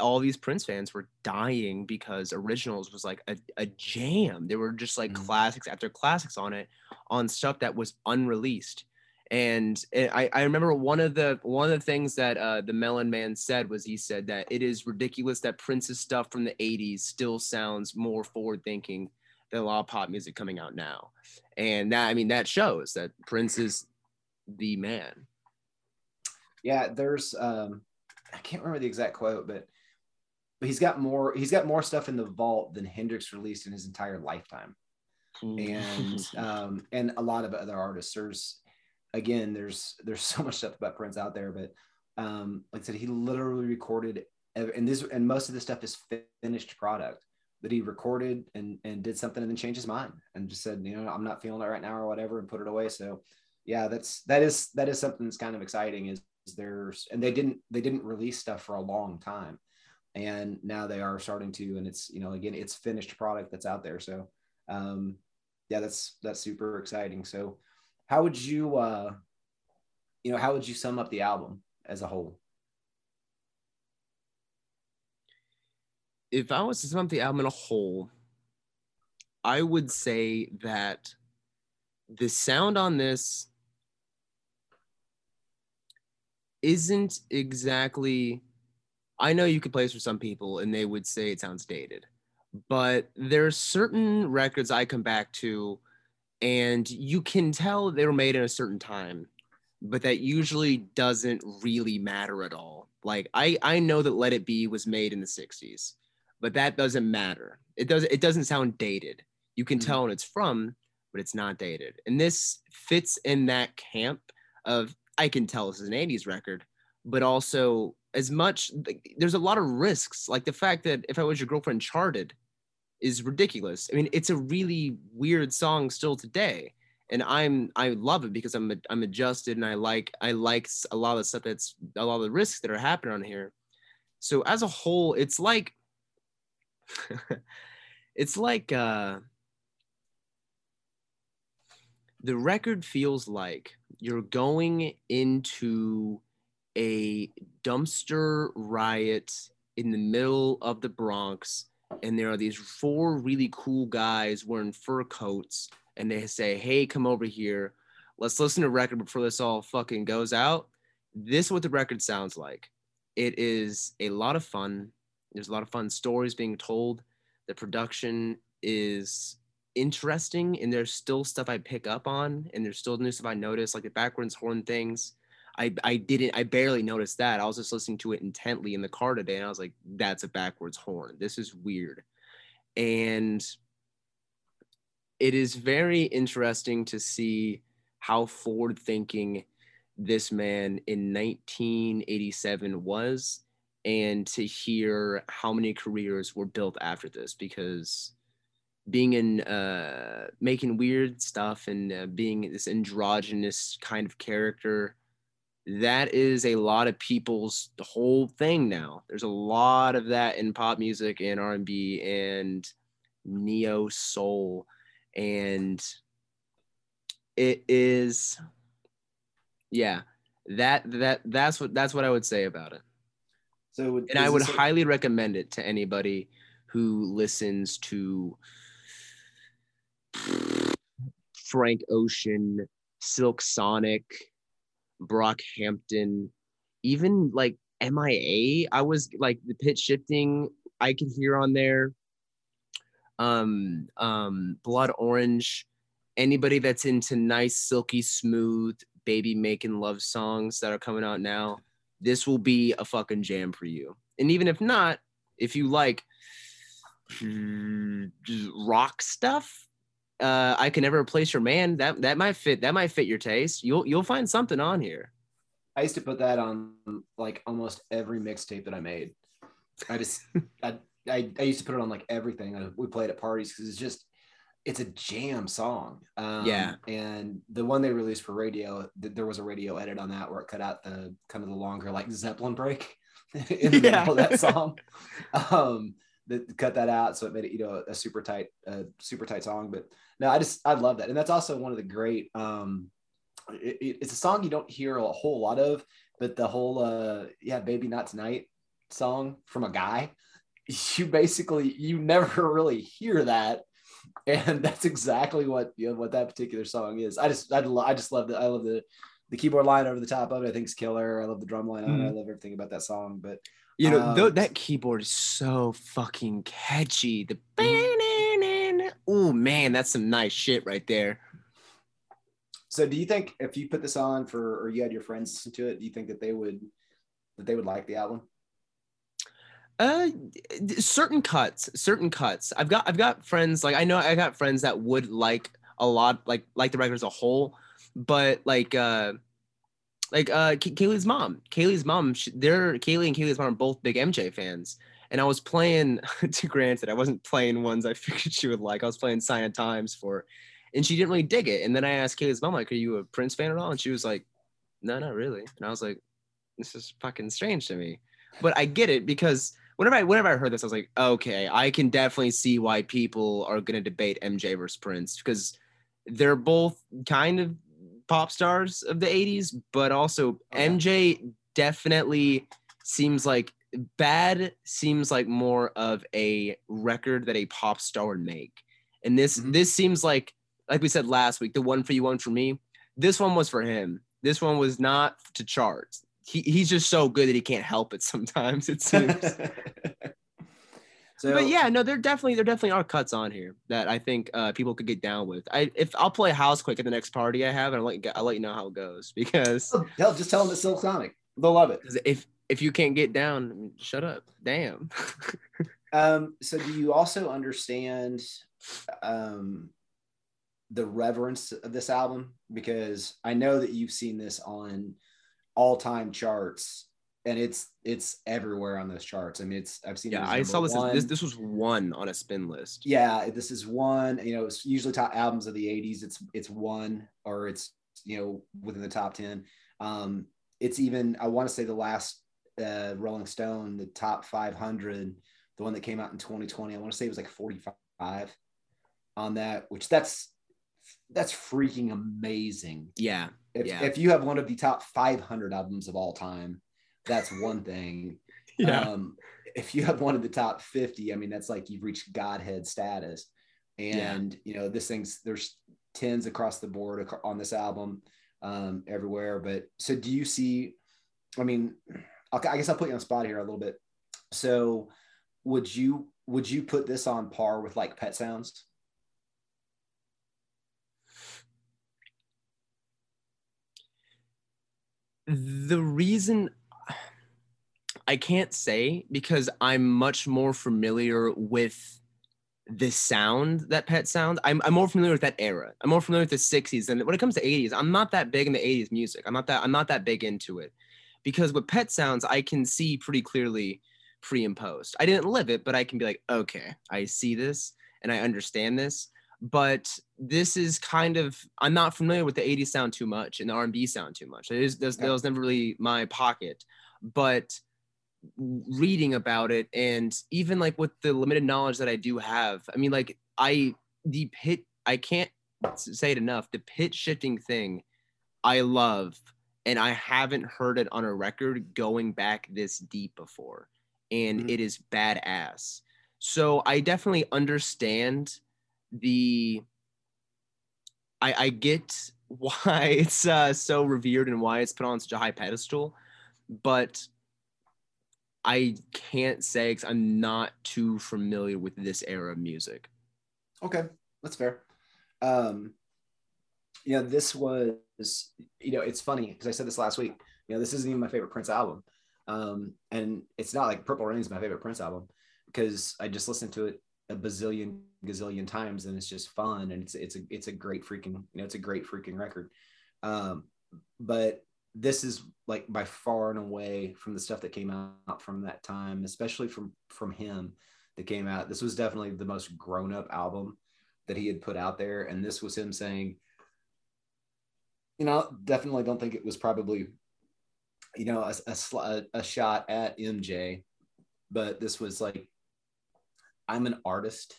[SPEAKER 1] all these prince fans were dying because originals was like a, a jam there were just like mm. classics after classics on it on stuff that was unreleased and I, I remember one of the one of the things that uh, the Melon Man said was he said that it is ridiculous that Prince's stuff from the 80s still sounds more forward thinking than a lot of pop music coming out now. And that I mean that shows that Prince is the man.
[SPEAKER 2] Yeah, there's um I can't remember the exact quote, but but he's got more he's got more stuff in the vault than Hendrix released in his entire lifetime. Mm. and um and a lot of other artists there's again, there's there's so much stuff about Prince out there, but um, like I said, he literally recorded, and this and most of this stuff is finished product that he recorded and and did something and then changed his mind and just said, you know, I'm not feeling it right now or whatever, and put it away. So, yeah, that's that is that is something that's kind of exciting. Is, is there's and they didn't they didn't release stuff for a long time, and now they are starting to, and it's you know again it's finished product that's out there. So, um, yeah, that's that's super exciting. So, how would you uh, you know, how would you sum up the album as a whole?
[SPEAKER 1] if I was to sum up the album in a whole, I would say that the sound on this isn't exactly. I know you could play this for some people and they would say it sounds dated, but there are certain records I come back to and you can tell they were made in a certain time, but that usually doesn't really matter at all. Like I, I know that Let It Be was made in the 60s but that doesn't matter. It does it doesn't sound dated. You can mm-hmm. tell when it's from, but it's not dated. And this fits in that camp of I can tell this is an 80s record, but also as much there's a lot of risks. Like the fact that if I was your girlfriend charted is ridiculous. I mean, it's a really weird song still today. And I'm I love it because I'm I'm adjusted and I like I like a lot of the stuff that's a lot of the risks that are happening on here. So as a whole, it's like it's like uh, the record feels like you're going into a dumpster riot in the middle of the Bronx, and there are these four really cool guys wearing fur coats, and they say, Hey, come over here. Let's listen to record before this all fucking goes out. This is what the record sounds like. It is a lot of fun. There's a lot of fun stories being told. The production is interesting, and there's still stuff I pick up on, and there's still new stuff I notice, like the backwards horn things. I, I didn't I barely noticed that. I was just listening to it intently in the car today and I was like, that's a backwards horn. This is weird. And it is very interesting to see how forward thinking this man in 1987 was and to hear how many careers were built after this because being in uh, making weird stuff and uh, being this androgynous kind of character that is a lot of people's whole thing now. There's a lot of that in pop music and r&b and neo soul. And it is yeah that that that's what that's what i would say about it. So, and I would highly recommend it to anybody who listens to Frank Ocean, Silk Sonic, Brockhampton, even like MIA. I was like the pitch shifting I could hear on there. Um, um, Blood Orange. Anybody that's into nice, silky, smooth, baby making love songs that are coming out now this will be a fucking jam for you. And even if not, if you like rock stuff, uh, I can never replace your man. That that might fit. That might fit your taste. You'll you'll find something on here.
[SPEAKER 2] I used to put that on like almost every mixtape that I made. I just I, I, I used to put it on like everything. We played at parties because it's just it's a jam song.
[SPEAKER 1] Um, yeah.
[SPEAKER 2] And the one they released for radio, th- there was a radio edit on that where it cut out the kind of the longer like Zeppelin break in the yeah. middle of that song. um, that cut that out, so it made it you know a super tight, a super tight song. But no, I just I love that, and that's also one of the great. Um, it, it, it's a song you don't hear a whole lot of, but the whole uh, yeah, baby not tonight song from a guy, you basically you never really hear that and that's exactly what you know what that particular song is. I just I, I just love the I love the the keyboard line over the top of it. I think it's killer. I love the drum line. Mm-hmm. I love everything about that song. But
[SPEAKER 1] you know um, th- that keyboard is so fucking catchy. The oh man, that's some nice shit right there.
[SPEAKER 2] So do you think if you put this on for or you had your friends listen to it, do you think that they would that they would like the album?
[SPEAKER 1] Uh, certain cuts, certain cuts. I've got I've got friends like I know I got friends that would like a lot like like the record as a whole, but like uh like uh Kaylee's mom, Kaylee's mom, she, they're Kaylee and Kaylee's mom are both big MJ fans. And I was playing to granted, I wasn't playing ones I figured she would like. I was playing Sign of Times for and she didn't really dig it. And then I asked Kaylee's mom, like, are you a Prince fan at all? And she was like, No, not really. And I was like, This is fucking strange to me. But I get it because whenever I whenever I heard this, I was like, okay, I can definitely see why people are gonna debate MJ versus Prince because they're both kind of pop stars of the 80s, but also
[SPEAKER 2] Okay.
[SPEAKER 1] MJ definitely seems like bad seems like more of a record that a pop star would make. And this
[SPEAKER 2] Mhm.
[SPEAKER 1] this seems like like we said last week, the one for you, one for me. This one was for him. This one was not to charts. He, he's just so good that he can't help it sometimes, it seems.
[SPEAKER 2] so
[SPEAKER 1] but yeah, no, there definitely there definitely are cuts on here that I think uh, people could get down with. I if I'll play Housequake at the next party I have, and I'll let you, I'll let you know how it goes because
[SPEAKER 2] hell, just tell them it's Silk Sonic. They'll love it.
[SPEAKER 1] if if you can't get down, shut up. Damn.
[SPEAKER 2] Um, so do you also understand um, the reverence of this album? Because I know that you've seen this on all-time charts, and it's it's everywhere on those charts. I mean, it's I've seen.
[SPEAKER 1] yeah, I saw this, as, this. This was one on a spin list.
[SPEAKER 2] yeah, this is one. You know, it's usually top albums of the '80s. It's it's one or it's you know within the top ten. Um, it's even I want to say the last uh, Rolling Stone, the top 500, the one that came out in 2020. I want to say it was like 45 on that, which that's that's freaking amazing.
[SPEAKER 1] Yeah,
[SPEAKER 2] If,
[SPEAKER 1] Yeah.
[SPEAKER 2] if you have one of the top 500 albums of all time, that's one thing. Um, if you have one of the top 50, I mean, that's like you've reached Godhead status. And, you know, this thing's, there's tens across the board on this album um, everywhere. But so do you see, I mean, I'll, I guess I'll put you on the spot here a little bit. So would you, would you put this on par with like Pet Sounds?
[SPEAKER 1] the reason I can't say because I'm much more familiar with the sound that Pet Sound. I'm, I'm more familiar with that era. I'm more familiar with the 60s and when it comes to 80s, I'm not that big in the 80s music. I'm not that I'm not that big into it. Because with Pet Sounds, I can see pretty clearly pre and post. I didn't live it, but I can be like, okay, I see this and I understand this. But this is kind of I'm not familiar with the 80s sound too much and the R&B sound too much. It is that was never really my pocket. But reading about it and even like with the limited knowledge that I do have, I mean like I the pit I can't say it enough. The pitch shifting thing I love and I haven't heard it on a record going back this deep before. And
[SPEAKER 2] Mhm.
[SPEAKER 1] it is badass. So I definitely understand the I, I get why it's uh, so revered and why it's put on such a high pedestal, but I can't say because I'm not too familiar with this era of music.
[SPEAKER 2] Okay, that's fair. Um, you know, this was, you know, it's funny because I said this last week. You know, this isn't even my favorite Prince album, um, and it's not like Purple Rain is my favorite Prince album because I just listened to it a bazillion gazillion times and it's just fun and it's it's a it's a great freaking you know it's a great freaking record. Um, but this is like by far and away from the stuff that came out from that time, especially from from him that came out. This was definitely the most grown up album that he had put out there, and this was him saying, you know, definitely don't think it was probably, you know, a, a, a, shot at MJ, but this was like, I'm an artist,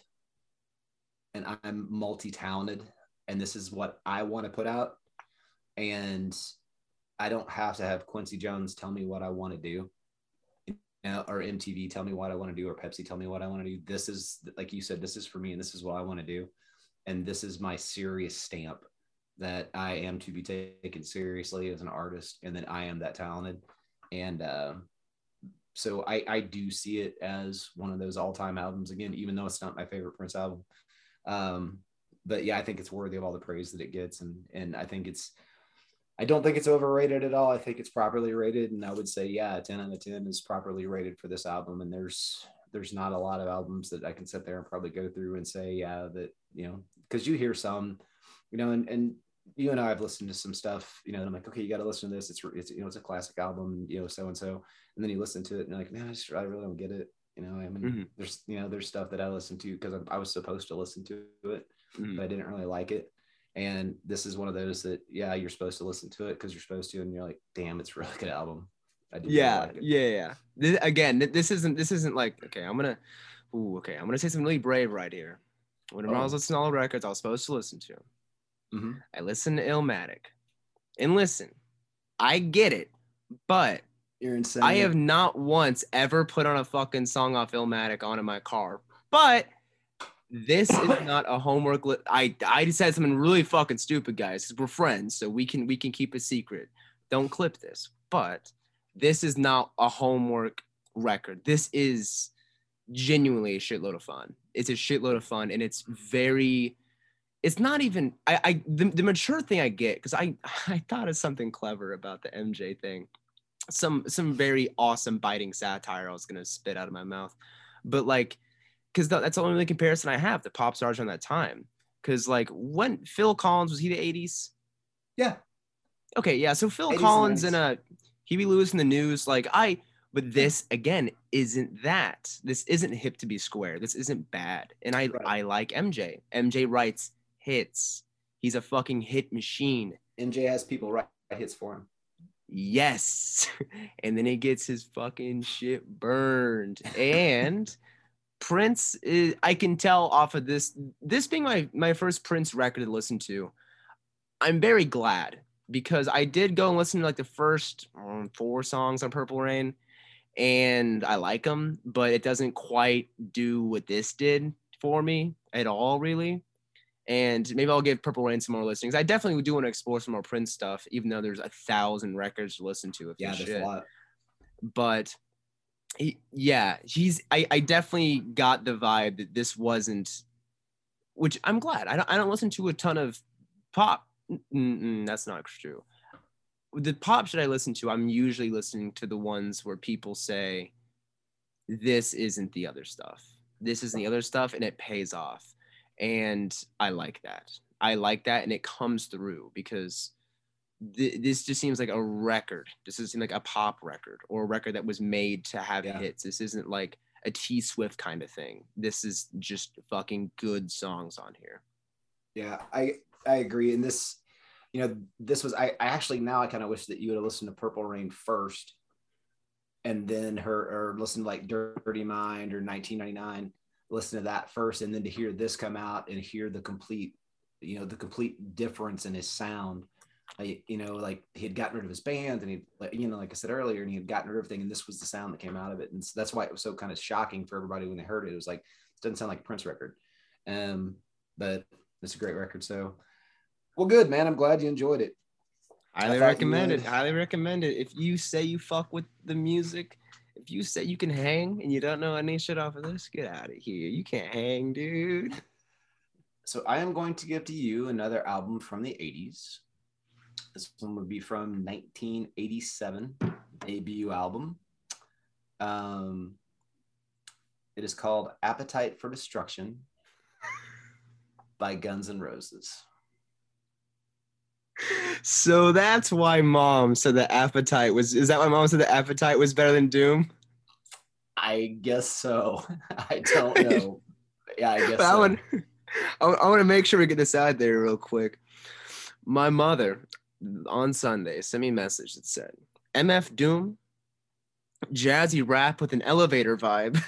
[SPEAKER 2] and I'm multi talented, and this is what I want to put out, and I don't have to have Quincy Jones tell me what I want to do you know, or MTV tell me what I want to do, or Pepsi tell me what I want to do. This is like you said, this is for me, and this is what I want to do, and this is my serious stamp that I am to be taken seriously as an artist, and that I am that talented, and uh, so I I do see it as one of those all time albums again, even though it's not my favorite Prince album. Um, but yeah, I think it's worthy of all the praise that it gets, and and I think it's I don't think it's overrated at all. I think it's properly rated, and I would say, yeah, ten out of ten is properly rated for this album. And there's there's not a lot of albums that I can sit there and probably go through and say, yeah, that you know, because you hear some, you know, and and you and I have listened to some stuff, you know, and I'm like, okay, you got to listen to this. It's, it's, you know, it's a classic album, you know, so and so. And then you listen to it and you're like, man, I, just, I really don't get it. You know, I mean,
[SPEAKER 1] Mhm.
[SPEAKER 2] there's, you know, there's stuff that I listened to because I, I was supposed to listen to it,
[SPEAKER 1] Mhm.
[SPEAKER 2] but I didn't really like it. And this is one of those that, yeah, you're supposed to listen to it because you're supposed to. And you're like, damn, it's a really good album.
[SPEAKER 1] Yeah
[SPEAKER 2] like
[SPEAKER 1] yeah yeah this, again this isn't this isn't like okay i'm gonna ooh, okay i'm gonna say something really brave right here whenever i was
[SPEAKER 2] Oh.
[SPEAKER 1] listening to all the records i was supposed to listen to
[SPEAKER 2] Mhm.
[SPEAKER 1] i listened to illmatic and listen i get it but
[SPEAKER 2] You're insane.
[SPEAKER 1] i have not once ever put on a fucking song off illmatic onto my car but this is not a homework li- i i said something really fucking stupid guys we're friends so we can we can keep a secret. Don't clip this but this is not a homework record. This is genuinely a shitload of fun. It's a shitload of fun and it's very it's not even i i the, the mature thing i get because i i thought of something clever about the mj thing. Some some very awesome biting satire i was gonna spit out of my mouth. But like because that's the only comparison i have to pop stars on that time because like when phil collins was he the 80s
[SPEAKER 2] yeah.
[SPEAKER 1] Okay, yeah. So Phil Collins and
[SPEAKER 2] 90s.
[SPEAKER 1] uh Huey Lewis and the News, like I but this again isn't that. This isn't hip to be square. This isn't bad. And I
[SPEAKER 2] Right.
[SPEAKER 1] I like MJ. MJ writes hits. He's a fucking hit machine.
[SPEAKER 2] MJ has people write hits for him.
[SPEAKER 1] Yes. and then he gets his fucking shit burned. And Prince is I can tell off of this this being my my first Prince record to listen to. I'm very glad because I did go and listen to like the first um, four songs on Purple Rain and I like them, but it doesn't quite do what this did for me at all really. And maybe I'll give Purple Rain some more listenings. I definitely do want to explore some more Prince stuff, even though there's a thousand records to listen to. If
[SPEAKER 2] Yeah,
[SPEAKER 1] there's
[SPEAKER 2] a lot.
[SPEAKER 1] but he, yeah, he's I, I definitely got the vibe that this wasn't, which I'm glad. I don't I don't listen to a ton of pop. Mm-mm, that's not true. The pop shit I listen to, I'm usually listening to the ones where people say, "This isn't the other stuff. This isn't the other stuff," and it pays off. And I like that. I like that, and it comes through because th- this just seems like a record. This doesn't seem like a pop record or a record that was made to have
[SPEAKER 2] Yeah.
[SPEAKER 1] hits. This isn't like a T Swift kind of thing. This is just fucking good songs on here.
[SPEAKER 2] Yeah, I I agree. And this, you know, this was I, I actually now I kind of wish that you would have listened to Purple Rain first, and then her or listen to like Dirty Mind or 1999. Listen to that first, and then to hear this come out and hear the complete, you know, the complete difference in his sound. I, you know, like he had gotten rid of his band, and he, you know, like I said earlier, and he had gotten rid of everything, and this was the sound that came out of it, and so that's why it was so kind of shocking for everybody when they heard it. It was like it doesn't sound like a Prince record, um, but it's a great record. So, well, good man. I'm glad you enjoyed it.
[SPEAKER 1] Highly recommend it. Highly recommend it. If you say you fuck with the music, if you say you can hang and you don't know any shit off of this, get out of here. You can't hang, dude.
[SPEAKER 2] So, I am going to give to you another album from the 80s. This one would be from 1987 debut album. Um, it is called Appetite for Destruction by Guns N' Roses.
[SPEAKER 1] So that's why mom said the appetite was is that why mom said that appetite was better than doom?
[SPEAKER 2] I guess so. I don't know. Yeah, I guess
[SPEAKER 1] But I want, I, I want to make sure we get this out there real quick. My mother on Sunday sent me a message that said, "MF Doom, jazzy rap with an elevator vibe.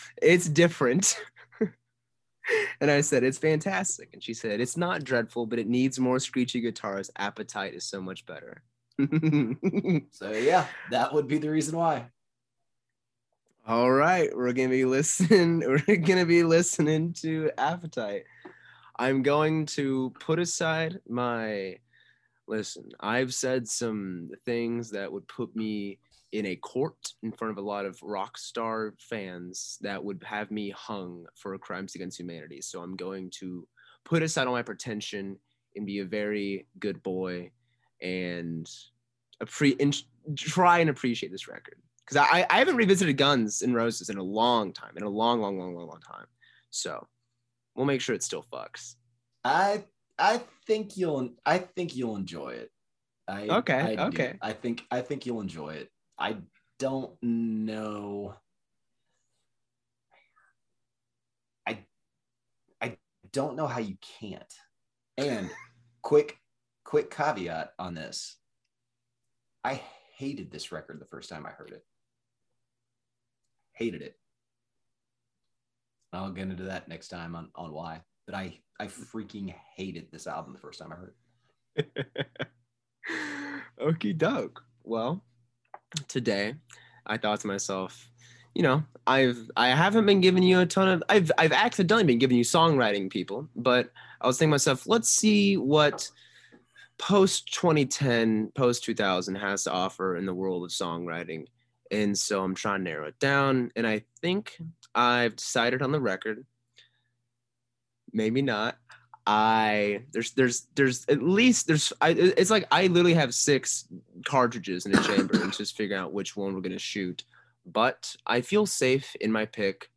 [SPEAKER 1] it's different." and I said, "It's fantastic." And she said, "It's not dreadful, but it needs more screechy guitars. Appetite is so much better."
[SPEAKER 2] So yeah, that would be the reason why.
[SPEAKER 1] All right, we're gonna be listening. We're gonna be listening to Appetite. I'm going to put aside my listen. I've said some things that would put me in a court in front of a lot of rock star fans that would have me hung for crimes against humanity. So I'm going to put aside all my pretension and be a very good boy and appre- and try and appreciate this record because I, I haven't revisited Guns and Roses in a long time, in a long, long, long, long, long time. So we'll make sure it still fucks.
[SPEAKER 2] I I think you'll I think you'll enjoy it. I,
[SPEAKER 1] Okay,
[SPEAKER 2] I do.
[SPEAKER 1] okay.
[SPEAKER 2] I think I think you'll enjoy it. I don't know. I I don't know how you can't. And quick quick caveat on this. I hated this record the first time I heard it. Hated it. I'll get into that next time on, on why. But I I freaking hated this album the first time I heard it.
[SPEAKER 1] Okie doke. Well, today I thought to myself, you know, I've I haven't been giving you a ton of I've I've accidentally been giving you songwriting people, but I was thinking to myself, let's see what post 2010, post 2000 has to offer in the world of songwriting. And so I'm trying to narrow it down. And I think I've decided on the record. Maybe not. I there's there's there's at least there's I it's like I literally have six cartridges in a chamber and just figuring out which one we're gonna shoot. But I feel safe in my pick.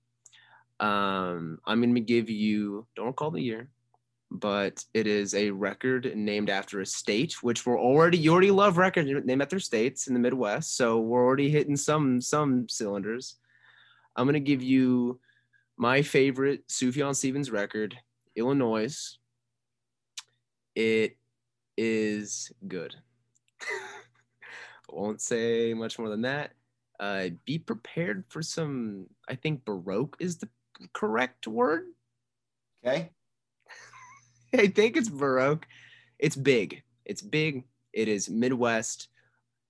[SPEAKER 1] Um, I'm gonna give you don't recall the year, but it is a record named after a state, which we're already you already love records named after states in the Midwest, so we're already hitting some some cylinders. I'm gonna give you my favorite Sufjan Stevens record, Illinois. It is good. Won't say much more than that. Uh, be prepared for some. I think baroque is the correct word.
[SPEAKER 2] Okay.
[SPEAKER 1] I think it's baroque. It's big. It's big. It is Midwest,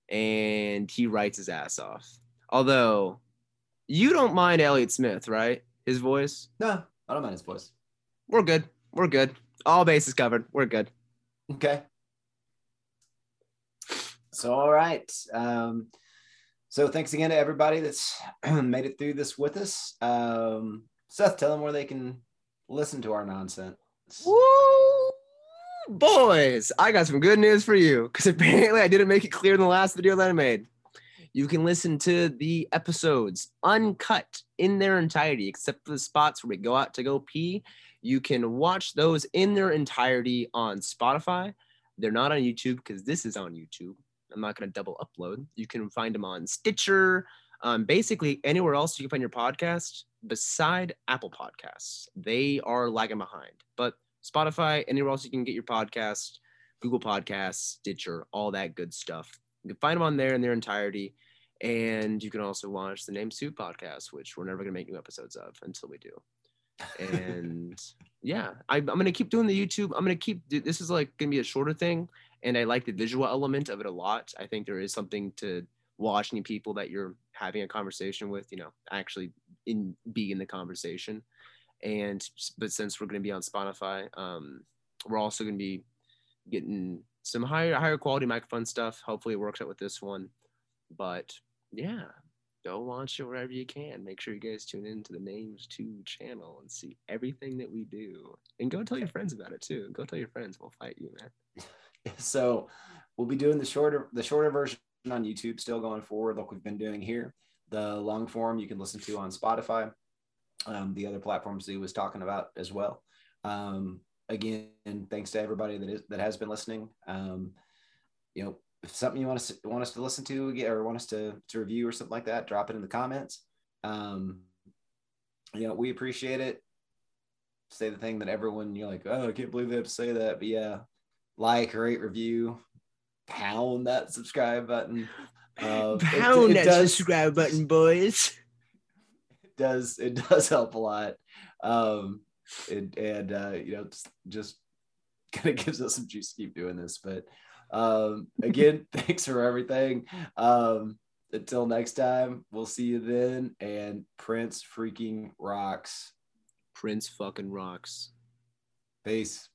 [SPEAKER 1] and he writes his ass off. Although, you don't mind Elliott Smith, right? His voice.
[SPEAKER 2] No, I don't mind his voice.
[SPEAKER 1] We're good. We're good. All bases covered. We're good.
[SPEAKER 2] Okay. So, all right. Um, so, thanks again to everybody that's made it through this with us. Um, Seth, tell them where they can listen to our nonsense.
[SPEAKER 1] Woo! Boys, I got some good news for you because apparently I didn't make it clear in the last video that I made. You can listen to the episodes uncut in their entirety, except for the spots where we go out to go pee. You can watch those in their entirety on Spotify. They're not on YouTube because this is on YouTube. I'm not going to double upload. You can find them on Stitcher, um, basically anywhere else you can find your podcast beside Apple Podcasts. They are lagging behind, but Spotify, anywhere else you can get your podcast, Google Podcasts, Stitcher, all that good stuff. You can find them on there in their entirety. And you can also watch the Name Soup podcast, which we're never going to make new episodes of until we do. And yeah, I, I'm going to keep doing the YouTube. I'm going to keep, this is like going to be a shorter thing. And I like the visual element of it a lot. I think there is something to watching people that you're having a conversation with, you know, actually in be in the conversation. And but since we're going to be on Spotify, um, we're also going to be getting some higher higher quality microphone stuff. Hopefully, it works out with this one. But yeah, go watch it wherever you can. Make sure you guys tune in to the Names Two channel and see everything that we do. And go tell your friends about it too. Go tell your friends. We'll fight you, man.
[SPEAKER 2] So, we'll be doing the shorter the shorter version on YouTube still going forward, like we've been doing here. The long form you can listen to on Spotify, um, the other platforms he was talking about as well. Um, again, thanks to everybody that is that has been listening. Um, you know, if something you want us to, want us to listen to again, or want us to to review or something like that, drop it in the comments. Um, you know, we appreciate it. Say the thing that everyone you're like, oh, I can't believe they have to say that, but yeah, like, rate, review, pound that subscribe button. Uh,
[SPEAKER 1] Pound
[SPEAKER 2] it, it
[SPEAKER 1] that
[SPEAKER 2] does,
[SPEAKER 1] subscribe button, boys.
[SPEAKER 2] It does it does help a lot. Um, it, and uh, you know, just, just kind of gives us some juice to keep doing this. But um, again, thanks for everything. Um, until next time, we'll see you then. And Prince freaking rocks.
[SPEAKER 1] Prince fucking rocks.
[SPEAKER 2] Peace.